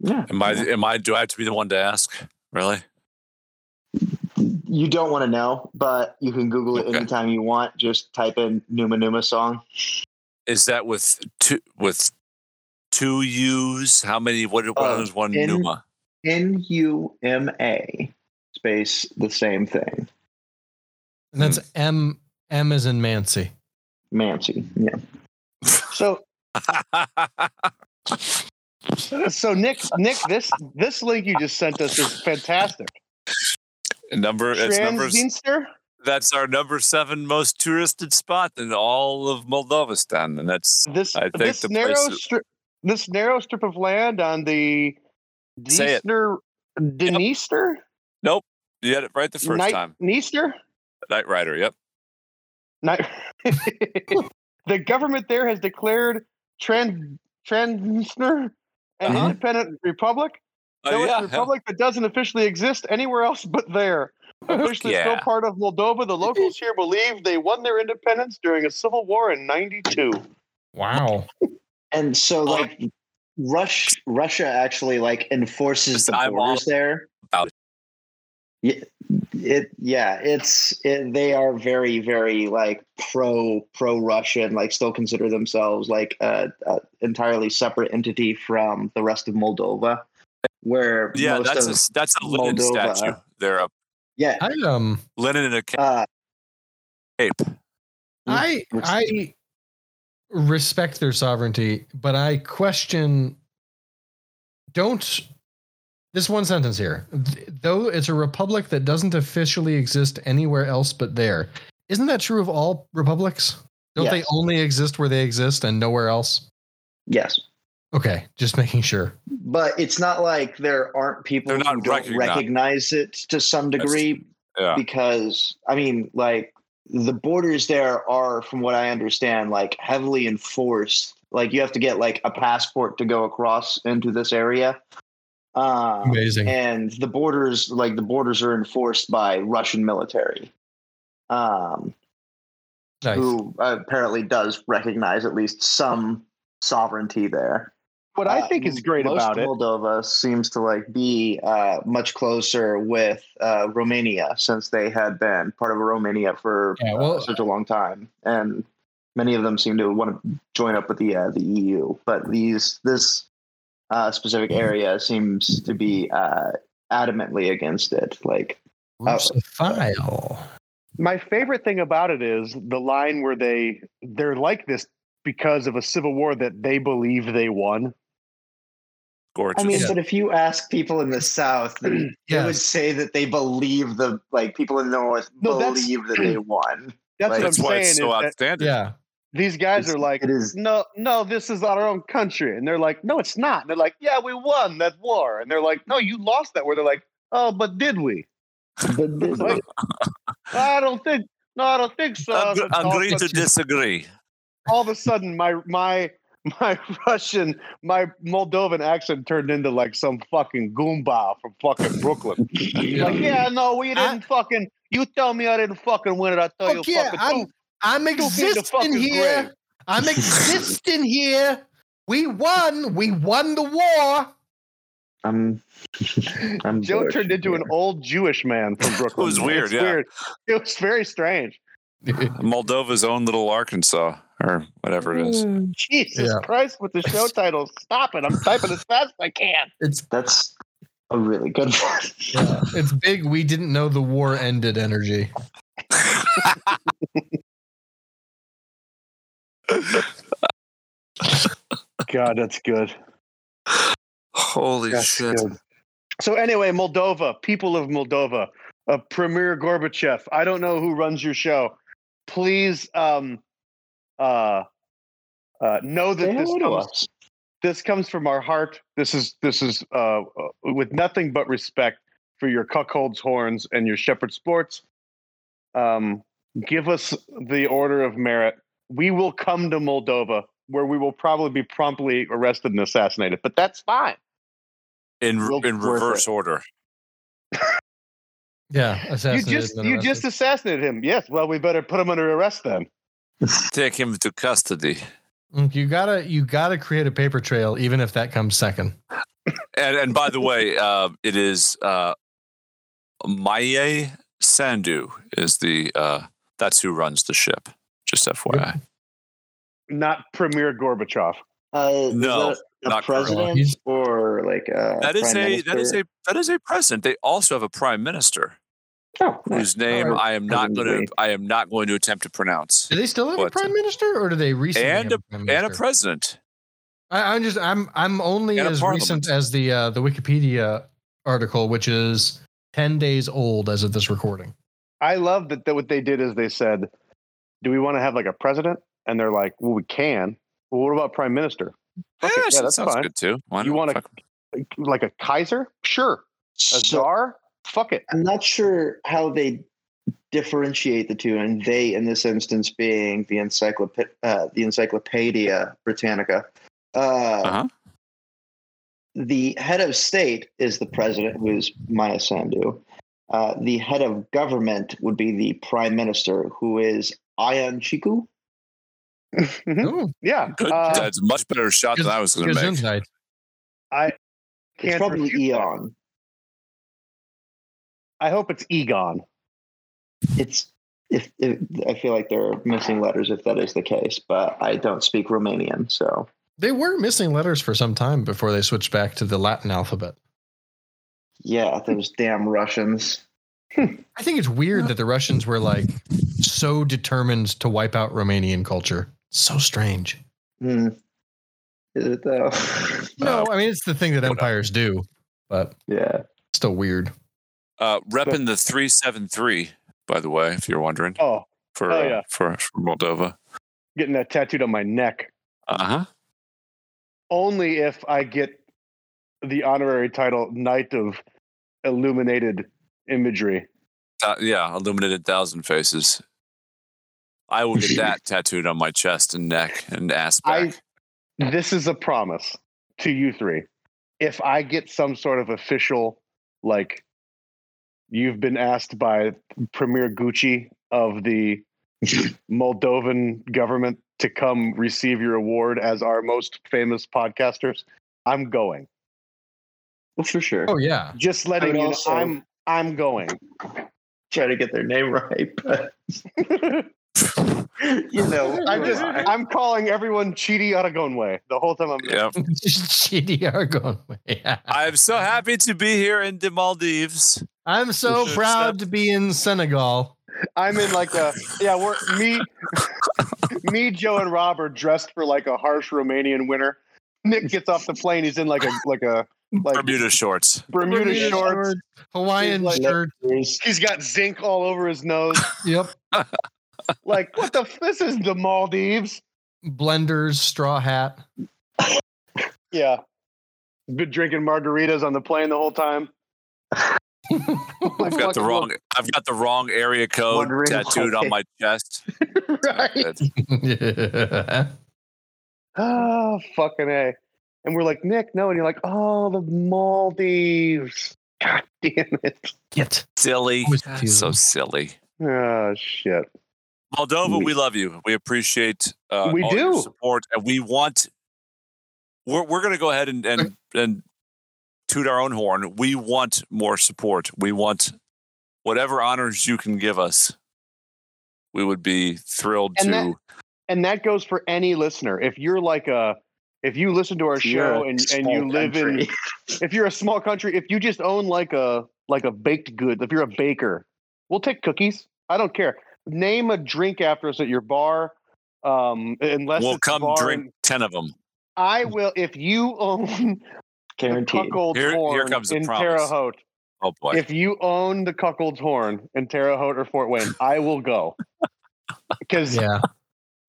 Yeah. am i am i do i have to be the one to ask really You don't want to know, but you can Google it Okay. anytime you want. Just type in Numa Numa song. is that with two with two u's how many what, what Uh, is one in- numa N U M A space the same thing. And that's M M is in Mancy. Mancy. Yeah. (laughs) So, (laughs) so Nick, Nick, this this link you just sent us is fantastic. number it's numbers that's our number seven most touristed spot in all of Moldovastan, and that's This I think this the narrow strip this narrow strip of land on the. Dniester Dniester you had it right the first Night time. Dniester Night Rider, yep. Night (laughs) the government there has declared Trans Transnistria an Uh-huh. independent republic. Oh, No, it's yeah, a republic that doesn't officially exist anywhere else but there. (laughs) Officially yeah. still part of Moldova, the locals here believe they won their independence during a civil war in '92. Wow. And so, like, Rush, Russia actually like enforces the borders there. About Yeah, it yeah, it's it, they are very very like pro pro Russian, like still consider themselves like a, a entirely separate entity from the rest of Moldova. Where Yeah, most that's of a that's a Lenin Moldova- statue. They're a yeah, I um Lenin in a cape. uh, I I respect their sovereignty, but I question don't this one sentence here. Though it's a republic that doesn't officially exist anywhere else but there. Isn't that true of all republics? Don't they only exist where they exist and nowhere else? yes. Okay, just making sure. But it's not like there aren't people They're not who don't recognized. recognize it to some degree Yeah. because I mean, like the borders there are, from what I understand, like heavily enforced. Like you have to get like a passport to go across into this area. Um, Amazing. and the borders, like the borders, are enforced by Russian military, um, Nice. who apparently does recognize at least some sovereignty there. What I Uh, think is great most about of it, Moldova seems to like be uh, much closer with uh, Romania since they had been part of Romania for Yeah, uh, well- such a long time, and many of them seem to want to join up with the uh, the EU. But these this uh, specific area seems to be uh, adamantly against it. Like uh, Russophile. my favorite thing about it is the line where they they're like this because of a civil war that they believe they won. Gorgeous. I mean, Yeah. but if you ask people in the South, they, (clears throat) they would say that they believe the like people in the North No, believe that they won. (clears throat) That's Like, what I'm that's why saying. it's is so that outstanding. Yeah. These guys It's- are like, it is- no, no, this is our own country, and they're like, no, it's not. And they're like, yeah, we won that war, and they're like, no, you lost that war. They're like, oh, but did we? But this- Like, I don't think. No, I don't think so. Ag- So all of a agree to sudden- disagree. all of a sudden my my my (laughs) Russian, my Moldovan accent turned into like some fucking goomba from fucking Brooklyn. (laughs) Like, yeah, no, we didn't fucking. You tell me I didn't fucking win it. I tell Fuck you, yeah, fucking I'm- two. I'm two feet to existing here. grave. I'm (laughs) existing here. We won. We won the war. I'm, (laughs) I'm Joe Bush turned into an old Jewish man from (laughs) Brooklyn. It was weird, It's yeah. weird. It was very strange. Moldova's own little Arkansas or whatever it is. Mm. Jesus Yeah. Christ, with the show titles. Stop it. I'm typing as fast as I can. It's That's a really good one. yeah, it's big. We didn't know the war ended. Energy. God, that's good. Holy That's shit. good. So anyway, Moldova, people of Moldova, uh, Premier Gorbachev. I don't know who runs your show. Please, um, uh, uh, know that Say this comes, this comes from our heart. This is this is uh, uh, with nothing but respect for your cuckold's horns and your shepherd sports. Um, give us the order of merit. We will come to Moldova, where we will probably be promptly arrested and assassinated. But that's fine. In Real in reverse it. order. (laughs) Yeah, You just you just assassinated him. Yes. Well, we better put him under arrest then. Take him to custody. Mm, you gotta you gotta create a paper trail, even if that comes second. And and by the way, uh, it is uh, Maia Sandu is the uh, that's who runs the ship. Just FYI. Not Premier Gorbachev. Uh, No, a not president He's- or like a That is prime a that is a that is a president. They also have a prime minister oh, nice. whose name Or I am not going to. I am not going to attempt to pronounce. Do they still have a prime minister, or do they recently And have a prime And a president. I, I'm just I'm I'm only And as recent as the uh, the Wikipedia article, which is ten days old as of this recording. I love that, that what they did is they said, "Do we want to have like a president?" And they're like, "Well, we can." Well, what about prime minister? Yeah, Okay, yeah, that that's sounds fine. good too. Why You wanna- Fuck. Like a Kaiser? Sure. A So czar? Fuck it. I'm not sure how they differentiate the two, and they, in this instance, being the encyclop- uh, the Encyclopedia Britannica. Uh, Uh-huh. The head of state is the president, who is Maia Sandu. Uh, the head of government would be the prime minister, who is Ion Chicu. Mhm. Oh, Yeah. Good. uh, That's a much better shot than I was going to make. Gesundheit. I can't probably refute that. Eon. I hope it's Egon. It's if, if I feel like they're missing letters if that is the case, but I don't speak Romanian, so They were missing letters for some time before they switched back to the Latin alphabet. yeah, those damn Russians. I think it's weird that the Russians were like so determined to wipe out Romanian culture. So strange. Hmm. Is it though? (laughs) No, I mean it's the thing that empires do, but yeah. still weird. Uh, repping the 373, by the way, if you're wondering, Oh, for, Oh, uh, yeah. for, for Moldova. getting that tattooed on my neck. Uh huh. Only if I get the honorary title Knight of Illuminated Imagery. Uh, yeah, illuminated thousand faces. I will get that tattooed on my chest and neck and ass I this is a promise to you three. If I get some sort of official like you've been asked by Premier Gucci of the (laughs) Moldovan government to come receive your award as our most famous podcasters, I'm going. Well, for sure. Oh yeah. Just I letting you know I'm I'm going. Try to get their name (laughs) right, but (laughs) you know, (laughs) I'm just I'm calling everyone Chidi Anagonye the whole time I'm there. Yep. (laughs) GDR going. Yeah. I'm so happy to be here in the Maldives. I'm so proud step- to be in Senegal. I'm in like a yeah, we're me (laughs) me, Joe, and Rob are dressed for like a harsh Romanian winter. Nick gets off the plane, he's in like a like a like Bermuda shorts. Bermuda, Bermuda shorts. Hawaiian Like- shirt. He's got zinc all over his nose. Yep. Like, what the f- this is the Maldives. Blenders, straw hat. Yeah. Been drinking margaritas on the plane the whole time. I've got the wrong. I've got the wrong area code Wondering tattooed why. on my chest. (laughs) right. yeah. (laughs) Oh, fucking A. And we're like, Nick, no. And you're like, oh, the Maldives. God damn it. Get. Silly. So silly. Oh, shit. Moldova, we love you. We appreciate uh, We all your do. support, and we want. We're we're going to go ahead and and and toot our own horn. We want more support. We want whatever honors you can give us. We would be thrilled And to. that- And that goes for any listener. If you're like a, if you listen to our show and, and you live in, (laughs) if you're a small country, if you just own like a like a baked good, if you're a baker, we'll take cookies. I don't care. Name a drink after us at your bar. Um, unless we'll it's come drink in- ten of them. I will if you own (laughs) the Guaranteed. cuckold's Here- here horn comes the in promise. Terre Haute. Oh boy! If you own the cuckold's horn in Terre Haute or Fort Wayne, I will go (laughs) because Yeah.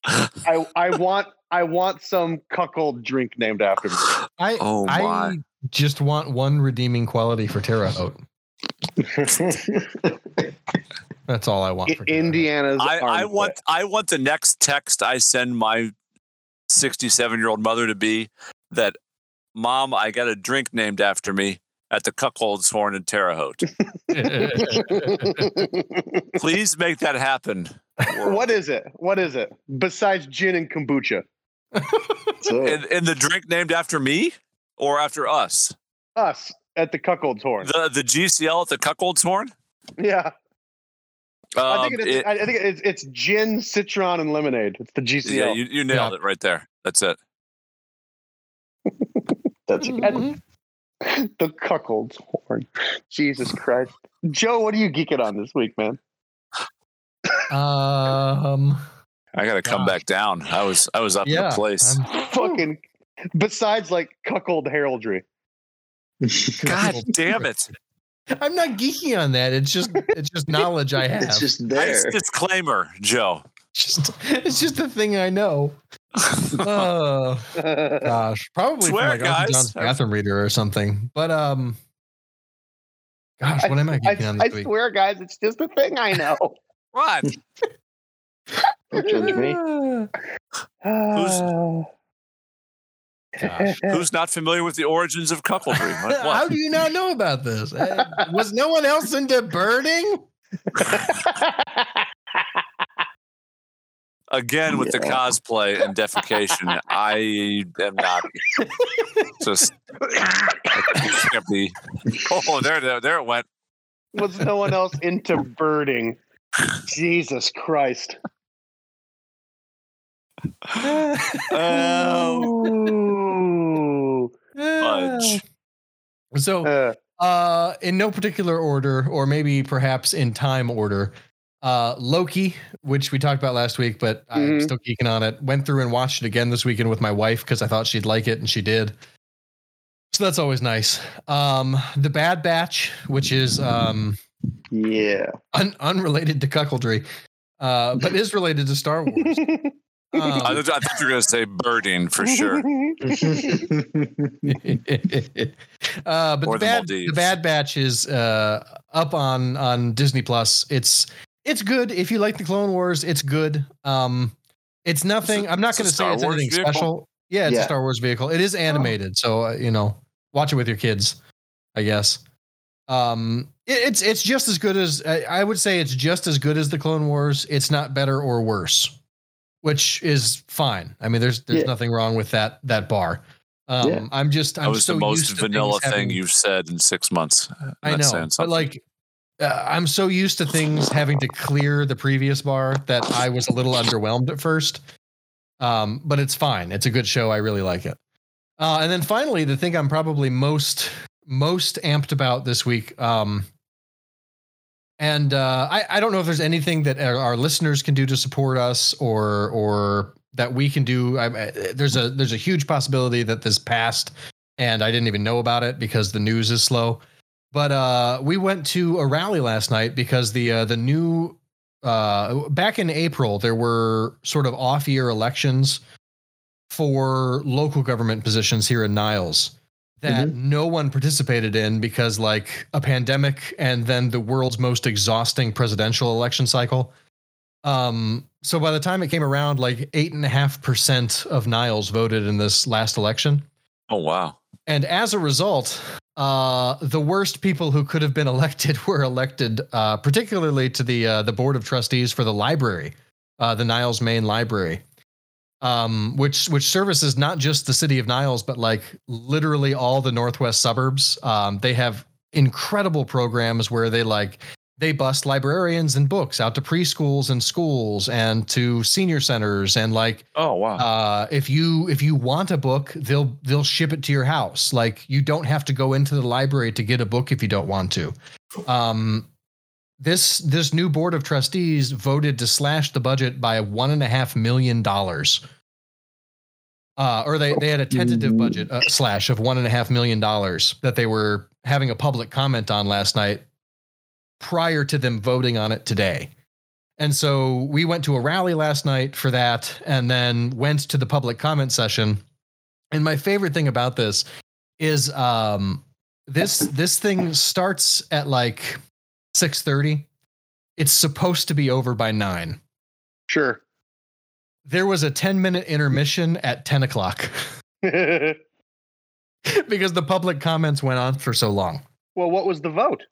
I I want I want some cuckold drink named after me. I Oh, I my. just want one redeeming quality for Terre Haute. (laughs) That's all I want for Indiana's. I, I armpit. want I want the next text I send my 67 year old mother to be that mom I got a drink named after me at the Cuckold's Horn in Terre Haute. (laughs) (laughs) Please make that happen. what is it? What is it besides gin and kombucha? (laughs) So, And, and the drink named after me or after us? Us at the cuckold's horn. The the GCL at the Cuckold's Horn? yeah, I Um, think it is. it- I think it's it's gin, citron, and lemonade. It's the GCL. yeah, you, you nailed it right there. That's it. (laughs) that's a good one. the cuckold's horn. Jesus Christ, Joe, what are you geeking on this week, man? um I got to come Gosh. back down. I was I was up in yeah. the place. I'm- (laughs) Fucking. Besides, like cuckold heraldry. (laughs) God damn it! I'm not geeky on that. It's just it's just knowledge I (laughs) have. It's just Nice disclaimer, Joe. just it's just a thing I know. (laughs) Oh gosh, probably Swear, from like Uncle guys. John's bathroom reader or something. But um, gosh, what am I I, geeking on I this week? swear, guys, it's just a thing I know. (laughs) What? Don't judge me. (sighs) Gosh. Who's not familiar with the origins of cuckoldry? (laughs) How do you not know about this? Uh, Was no one else into birding? (laughs) Again with the cosplay and defecation, I am not just. I can't be. (laughs) Oh, there, there, there it went. Was no one else into birding? Jesus Christ. Oh, Ooh. Fudge. (sighs) So, Uh, uh, in no particular order, or maybe perhaps in time order, uh, Loki, which we talked about last week, but I'm Mhm. still geeking on it. Went through and watched it again this weekend with my wife because I thought she'd like it, and she did. So that's always nice. Um, the Bad Batch, which is um, yeah. un- unrelated to cuckoldry, uh, but is related to Star Wars. (laughs) I, Um, I thought you were going to say birding for sure. (laughs) uh, but the the bad, the Maldives. Bad Batch is uh, up on on Disney Plus. It's it's good if you like the Clone Wars. It's good. Um, it's nothing. It's a- I'm not going to say Star it's Wars anything vehicle? special. Yeah, it's a Star Wars vehicle. It is animated, so uh, you know, watch it with your kids. I guess. Um, it- it's it's just as good as I I would say. It's just as good as the Clone Wars. It's not better or worse, which is fine. I mean, there's there's Yeah. nothing wrong with that that bar. Um, Yeah. I'm just I'm That was so the most used to vanilla things thing having- you've said in six months. I know, but like. Uh, I'm so used to things having to clear the previous bar that I was a little underwhelmed at first. Um, but it's fine. It's a good show. I really like it. Uh, and then finally, the thing I'm probably most most amped about this week. Um, and uh, I, I don't know if there's anything that our, listeners can do to support us or or that we can do. I, I- there's a there's a huge possibility that this passed and I didn't even know about it because the news is slow. But uh, we went to a rally last night because the uh, the new uh, back in April there were sort of off year elections for local government positions here in Niles that no one participated in because like a pandemic and then the world's most exhausting presidential election cycle. Um, so by the time it came around, like eight and a half percent of Niles voted in this last election. oh wow, And as a result, uh, the worst people who could have been (laughs) elected were elected, uh, particularly to the uh, the board of trustees for the library, uh, the Niles Main Library, um, which which services not just the city of Niles, but like literally all the northwest suburbs. Um, they have incredible programs where they like they bust librarians and books out to preschools and schools and to senior centers and like oh wow. uh, if you if you want a book, they'll they'll ship it to your house. Like you don't have to go into the library to get a book if you don't want to. Um, this this new board of trustees voted to slash the budget by one and a half million dollars. Uh, or they, they had a tentative budget uh, slash of one and a half million dollars that they were having a public comment on last night prior to them voting on it today. And so we went to a rally last night for that and then went to the public comment session. And my favorite thing about this is um this this thing starts at like 6:30. It's supposed to be over by 9. Sure. There was a 10 minute intermission at 10 o'clock (laughs) because the public comments went on for so long. Well, what was the vote?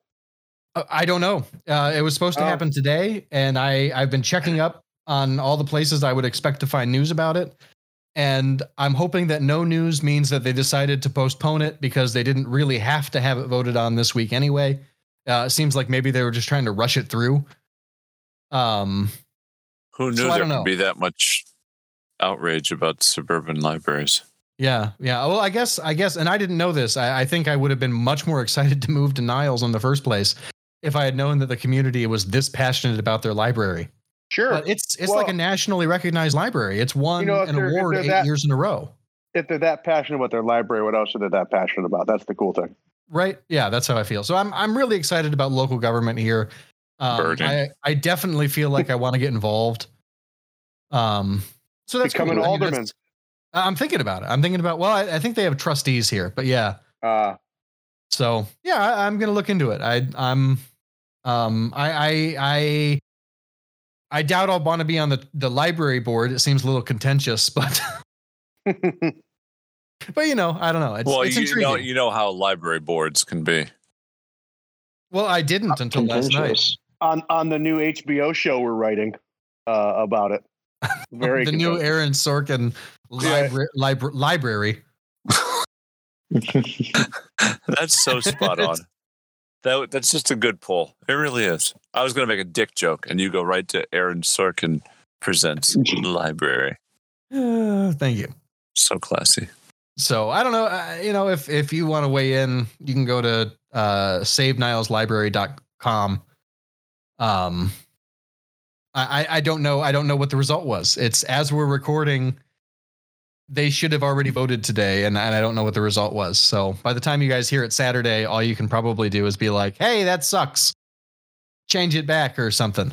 Uh, I don't know. Uh, it was supposed to Oh. happen today, and I I've been checking up on all the places I would expect to find news about it, and I'm hoping that no news means that they decided to postpone it because they didn't really have to have it voted on this week anyway. Uh, it seems like maybe they were just trying to rush it through. Um, Who knew so there don't would be that much outrage about suburban libraries? yeah, yeah. Well, I guess I guess, and I didn't know this. I, I think I would have been much more (laughs) excited to move to Niles in the first place if I had known that the community was this passionate about their library. Sure. But it's it's Well- like a nationally recognized library. It's won You know, an award eight that- years in a row. if they're that passionate about their library, what else are they that passionate about? That's the cool thing. Right? Yeah, that's how I feel. So I'm I'm really excited about local government here. Um, I I definitely feel like I want to get involved. Um, so that's Become an cool. I mean, alderman. I'm thinking about it. I'm thinking about. Well, I, I think they have trustees here, but yeah. Uh, So yeah, I, I'm gonna look into it. I I'm um I I I I doubt I'll want to be on the, the library board. It seems a little contentious, (laughs) but (laughs) (laughs) but you know, I don't know. It's, well, it's you intriguing. know, you know how library boards can be. well, I didn't until last night. On on the new HBO show we're writing uh, about it. (laughs) Very the new. Aaron Sorkin Yeah. libra- libra- library. (laughs) That's so spot on. That that's just a good pull. It really is. I was going to make a dick joke, and you go right to Aaron Sorkin presents library. Uh, (sighs) thank you. So classy. So I don't know. Uh, you know, if if you want to weigh in, you can go to uh, savenileslibrary.com. Um, I I- I don't know. I don't know what the result was. It's as we're recording. They should have already voted today, and, and I don't know what the result was. So by the time you guys hear it Saturday, all you can probably do is be like, "Hey, that sucks. Change it back or something."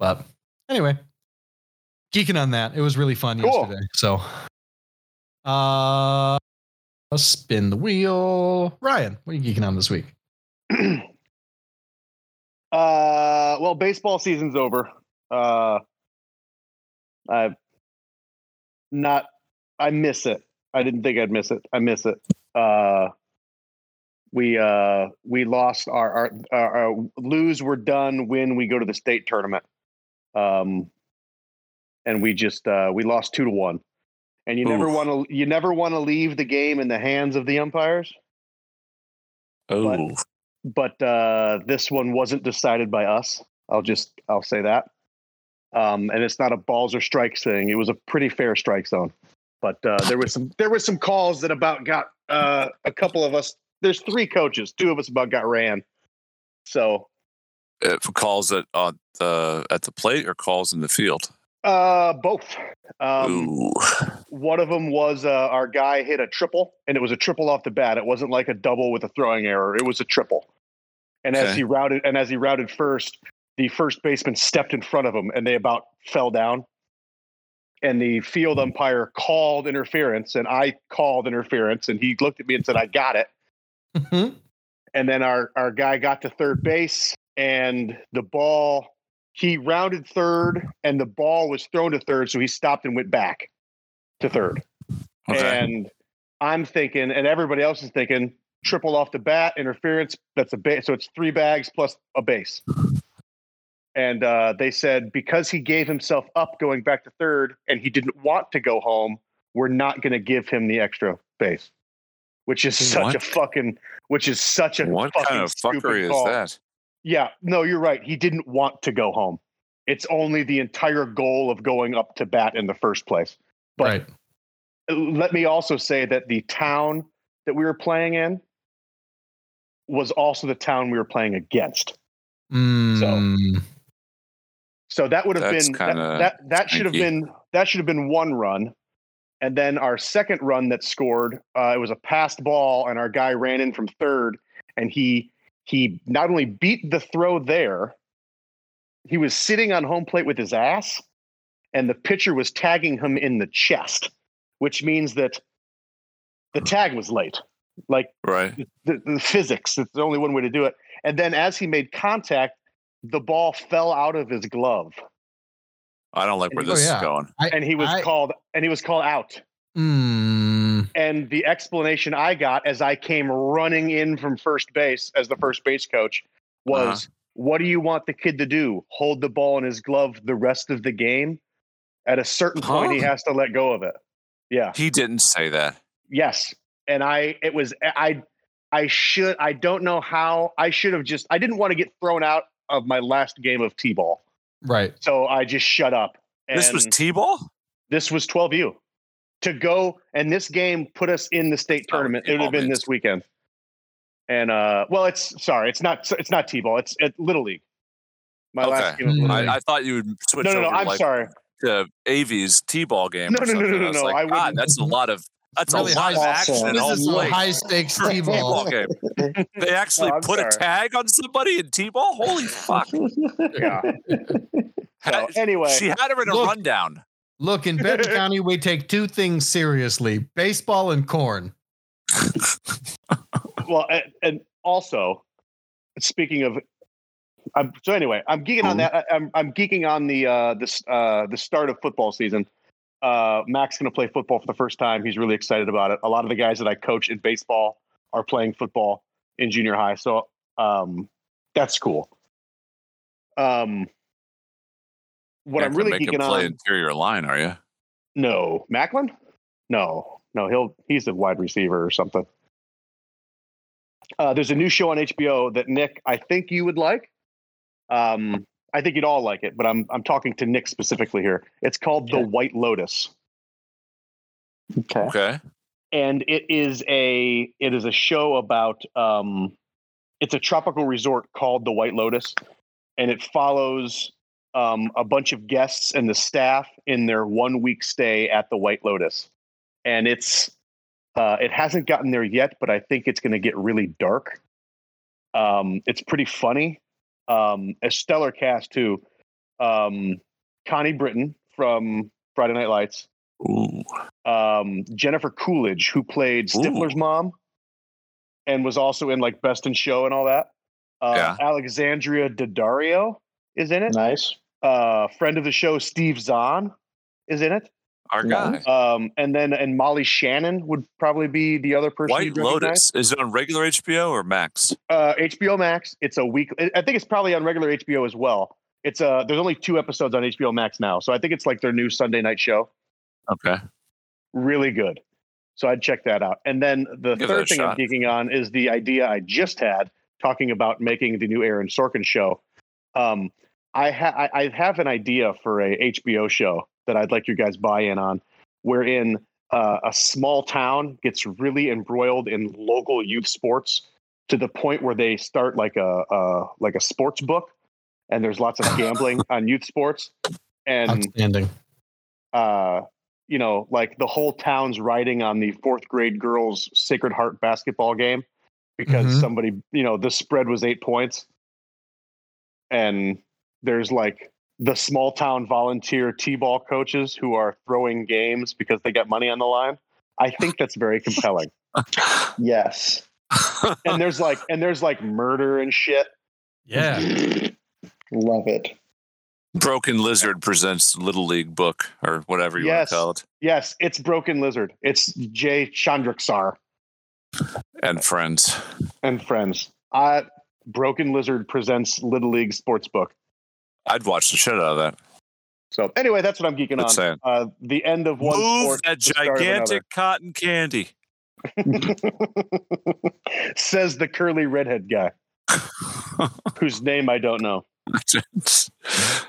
But anyway, geeking on that. It was really fun Cool. yesterday. So, uh, let's spin the wheel. Ryan, what are you geeking on this week? (clears throat) Uh, well, baseball season's over. Uh, I not. I miss it. I didn't think I'd miss it. I miss it. Uh, we uh we lost our our, our, our lose. We're done. Win. We go to the state tournament. Um, and we just uh we lost two to one. And you never want to you never want to leave the game in the hands of the umpires. Oh, but uh, this one wasn't decided by us. I'll just I'll say that. Um, and it's not a balls or strikes thing. It was a pretty fair strike zone, but uh, there was some there was some calls that about got uh, a couple of us. There's three coaches. Two of us about got ran. So if calls at on the at the plate or calls in the field. Uh, both. Um, Ooh, one of them was uh, our guy hit a triple, and it was a triple off the bat. It wasn't like a double with a throwing error. It was a triple. And as he routed, and as he routed first, the first baseman stepped in front of him, and they about fell down. And the field umpire called interference, and I called interference, and he looked at me and said, "I got it." Mhm. and then our our guy got to third base and the ball he rounded third and the ball was thrown to third so he stopped and went back to third okay. and i'm thinking and everybody else is thinking triple off the bat interference that's a base so it's three bags plus a base and uh, they said because he gave himself up going back to third and he didn't want to go home we're not going to give him the extra base which is such What? a fucking which is such a what kind of fuckery is that? Yeah, no, you're right. He didn't want to go home. It's only the entire goal of going up to bat in the first place. But right. let me also say that the town that we were playing in was also the town we were playing against. Mm, So that would have That's been that, that that should have been that should have been one run. And then our second run that scored, uh, it was a passed ball, and our guy ran in from third, and he he not only beat the throw there, he was sitting on home plate with his ass, and the pitcher was tagging him in the chest, which means that the hmm. tag was late. Like Right. the, the physics. It's the only one way to do it. And then as he made contact, the ball fell out of his glove, I don't like where Oh, this yeah. is going. I, and he was I- called and he was called out. Mm, And the explanation I got as I came running in from first base as the first base coach was, Uh-huh. "What do you want the kid to do? Hold the ball in his glove the rest of the game? At a certain point, he has to let go of it." Yeah. He didn't say that. Yes. And I it was I I should I don't know how I should have just I didn't want to get thrown out of my last game of T-ball. right. So I just shut up. This was T-ball. this was 12U. To go and this game put us in the state Oh, tournament. It would have been this weekend. And uh well it's sorry, it's not it's not T-ball, it's at Little League. My last game Mm. I, I thought you would switch no, no, no, I'm like sorry. to AV's T-ball game. No, or no, no, no, no, no, like, I God, wouldn't- that's a lot of that's Really a lot of high- action Awesome. in This home is a plate. high stakes for a T-ball. T-ball game. (laughs) They actually I'm put a tag on somebody in T-ball. Holy (laughs) fuck! Yeah. So anyway, she had her in a Look. rundown. Look, in Benton (laughs) County, we take two things seriously baseball and corn. (laughs) well, and, and also, speaking of I'm, so anyway, I'm geeking on that. I, I'm I'm geeking on the uh, this uh, the start of football season. Uh, Mac's going to play football for the first time. He's really excited about it. A lot of the guys that I coach in baseball are playing football in junior high, so um, that's cool. Um, what You're I'm really make him geeking play on. interior line, are you? No, Macklin. No, no, he'll he's a wide receiver or something. Uh, there's a new show on HBO that Nick, I think you would like. Um, I think you'd all like it, but I'm I'm talking to Nick specifically here. It's called The White Lotus, Okay. Okay. and it is a it is a show about um, it's a tropical resort called The White Lotus, and it follows um, a bunch of guests and the staff in their one week stay at the White Lotus, and it's uh, it hasn't gotten there yet, but I think it's going to get really dark. Um, it's pretty funny. Um, a stellar cast too. Um, Connie Britton from Friday Night Lights, Ooh. um, Jennifer Coolidge, who played Stifler's mom, and was also in like Best in Show and all that. Uh, Yeah. Alexandria Daddario is in it. Nice. Uh, friend of the show, Steve Zahn, is in it. Our guy. Um, and then and Molly Shannon would probably be the other person. White you'd recognize. Lotus. Is it on regular HBO or Max? Uh, HBO Max. It's a week. I think it's probably on regular HBO as well. It's uh there's only two episodes on HBO Max now, so I think it's like their new Sunday night show. Okay. Really good. So I'd check that out. And then the Give third thing I'm geeking on is the idea I just had talking about making the new Aaron Sorkin show. Um, I, ha- I have an idea for a HBO show that I'd like you guys buy in on, wherein uh, a small town gets really embroiled in local youth sports to the point where they start like a, a like a sports book, and there's lots of gambling (laughs) on youth sports, and Outstanding. uh, you know, like the whole town's riding on the fourth grade girls' Sacred Heart basketball game because Mhm. somebody, you know, the spread was eight points. And there's like the small town volunteer T ball coaches who are throwing games because they got money on the line. I think (laughs) that's very compelling. Yes. (laughs) And there's like, and there's like murder and shit. Yeah. (laughs) Love it. Broken Lizard presents Little League book or whatever you Yes. want to call it. Yes, it's Broken Lizard. It's Jay Chandrasekhar. And friends. and friends. Uh, Broken Lizard presents Little League Sportsbook. I'd watch the shit out of that. So anyway, that's what I'm geeking on. Uh, the end of one Move that the gigantic cotton candy. (laughs) Says the curly redhead guy, (laughs) whose name I don't know. (laughs) I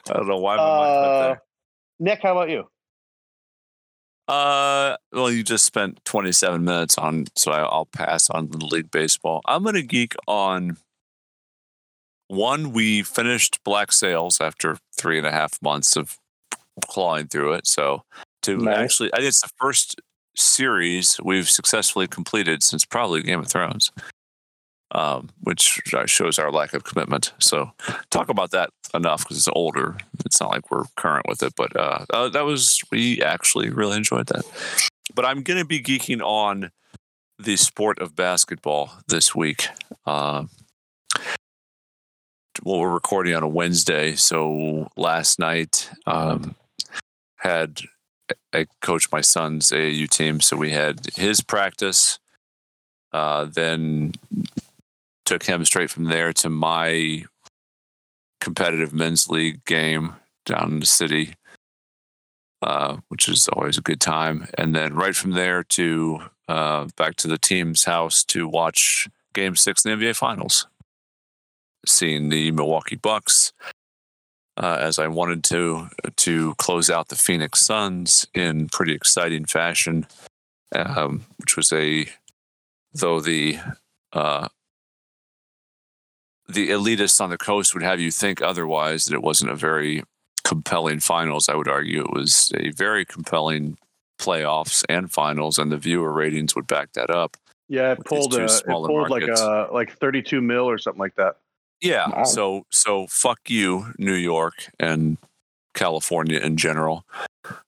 don't know why my Uh. Nick, how about you? Uh, well, you just spent 27 minutes on, so I'll pass on Little League Baseball. I'm going to geek on one. We finished Black Sails after three and a half months of clawing through it. So, to Nice. actually, I think it's the first series we've successfully completed since probably Game of Thrones, um, which shows our lack of commitment. So, talk about that enough because it's older. It's not like we're current with it, but uh, uh, that was we actually really enjoyed that. But I'm going to be geeking on the sport of basketball this week. Uh, well, we're recording on a Wednesday, so last night um, had I coached my son's AAU team, so we had his practice. Uh, then took him straight from there to my competitive men's league game down in the city, uh, which is always a good time. And then right from there to uh, back to the team's house to watch Game Six in the NBA Finals, seeing the Milwaukee Bucks. Uh, as I wanted to to close out the Phoenix Suns in pretty exciting fashion, um, which was a though the uh, the elitists on the coast would have you think otherwise that it wasn't a very compelling finals. I would argue it was a very compelling playoffs and finals, and the viewer ratings would back that up. Yeah, it pulled uh, it pulled like uh like 32 mil or something like that. Yeah. Wow. So so fuck you, New York and California in general,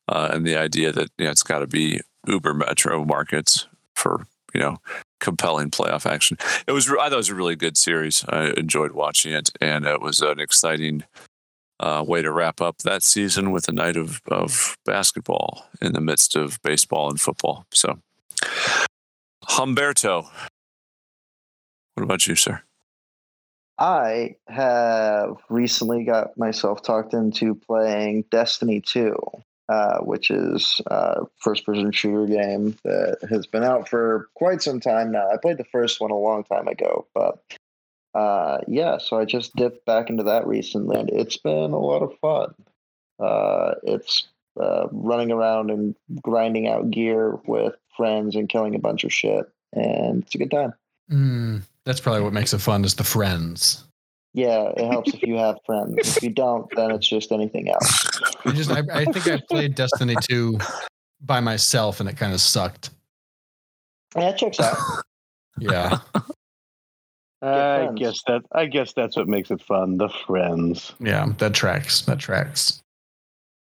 uh, and the idea that you know, it's got to be uber metro markets for you know compelling playoff action. It was I thought it was a really good series. I enjoyed watching it, and it was an exciting uh, way to wrap up that season with a night of of basketball in the midst of baseball and football. So, Humberto, what about you, sir? I have recently got myself talked into playing Destiny 2, uh, which is a first person shooter game that has been out for quite some time now. I played the first one a long time ago, but uh, yeah, so I just dipped back into that recently, and it's been a lot of fun. Uh, it's uh, running around and grinding out gear with friends and killing a bunch of shit, and it's a good time. Mm, that's probably what makes it fun is the friends. Yeah, it helps if you have friends. If you don't, then it's just anything else. I just I, I think I played Destiny 2 by myself and it kind of sucked. Yeah, it checks out. Yeah. I friends. guess that I guess that's what makes it fun. The friends. Yeah, that tracks. That tracks.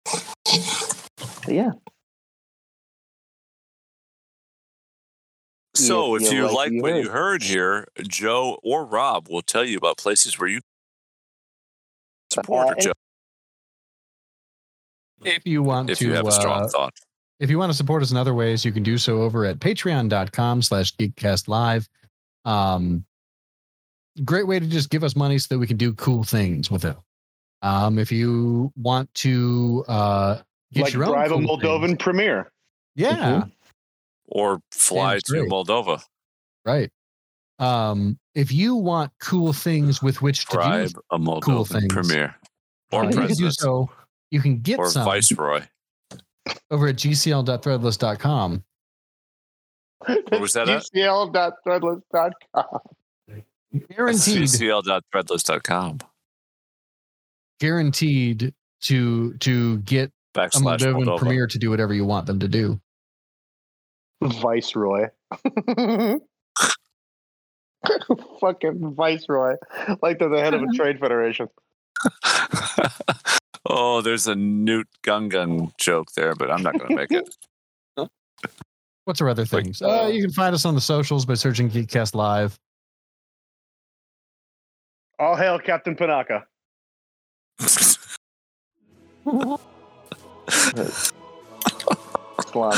But yeah, So, If if you you like like what you heard. heard here, Joe or Rob will tell you about places where you support Uh, Joe If you want if to you have a strong uh, thought. if you want to support us in other ways, you can do so over at patreon.com slash geekcast live. Um, great way to just give us money so that we can do cool things with it. Um, if you want to uh, get like your own bribe a Moldovan things- premier. yeah, Or fly to. Moldova. right. Um, if you want cool things with which to Bribe do, a Moldovan things. premier. uh, Or you can do so. You can get Or some viceroy. over at gcl.threadless.com. Where was that at? UCL.threadless.com. Guaranteed, ccl.threadless.com. guaranteed to to get a Backslash Moldovan Moldova. premier to do whatever you want them to do. Viceroy. (laughs) Fucking Viceroy. Like they're the head of a (laughs) trade federation. (laughs) oh, there's a Nute Gunray joke there, but I'm not going to make it. What's our other Like, things? uh, uh, you can find us on the socials by searching Geekcast Live. All hail Captain Panaka. Squad.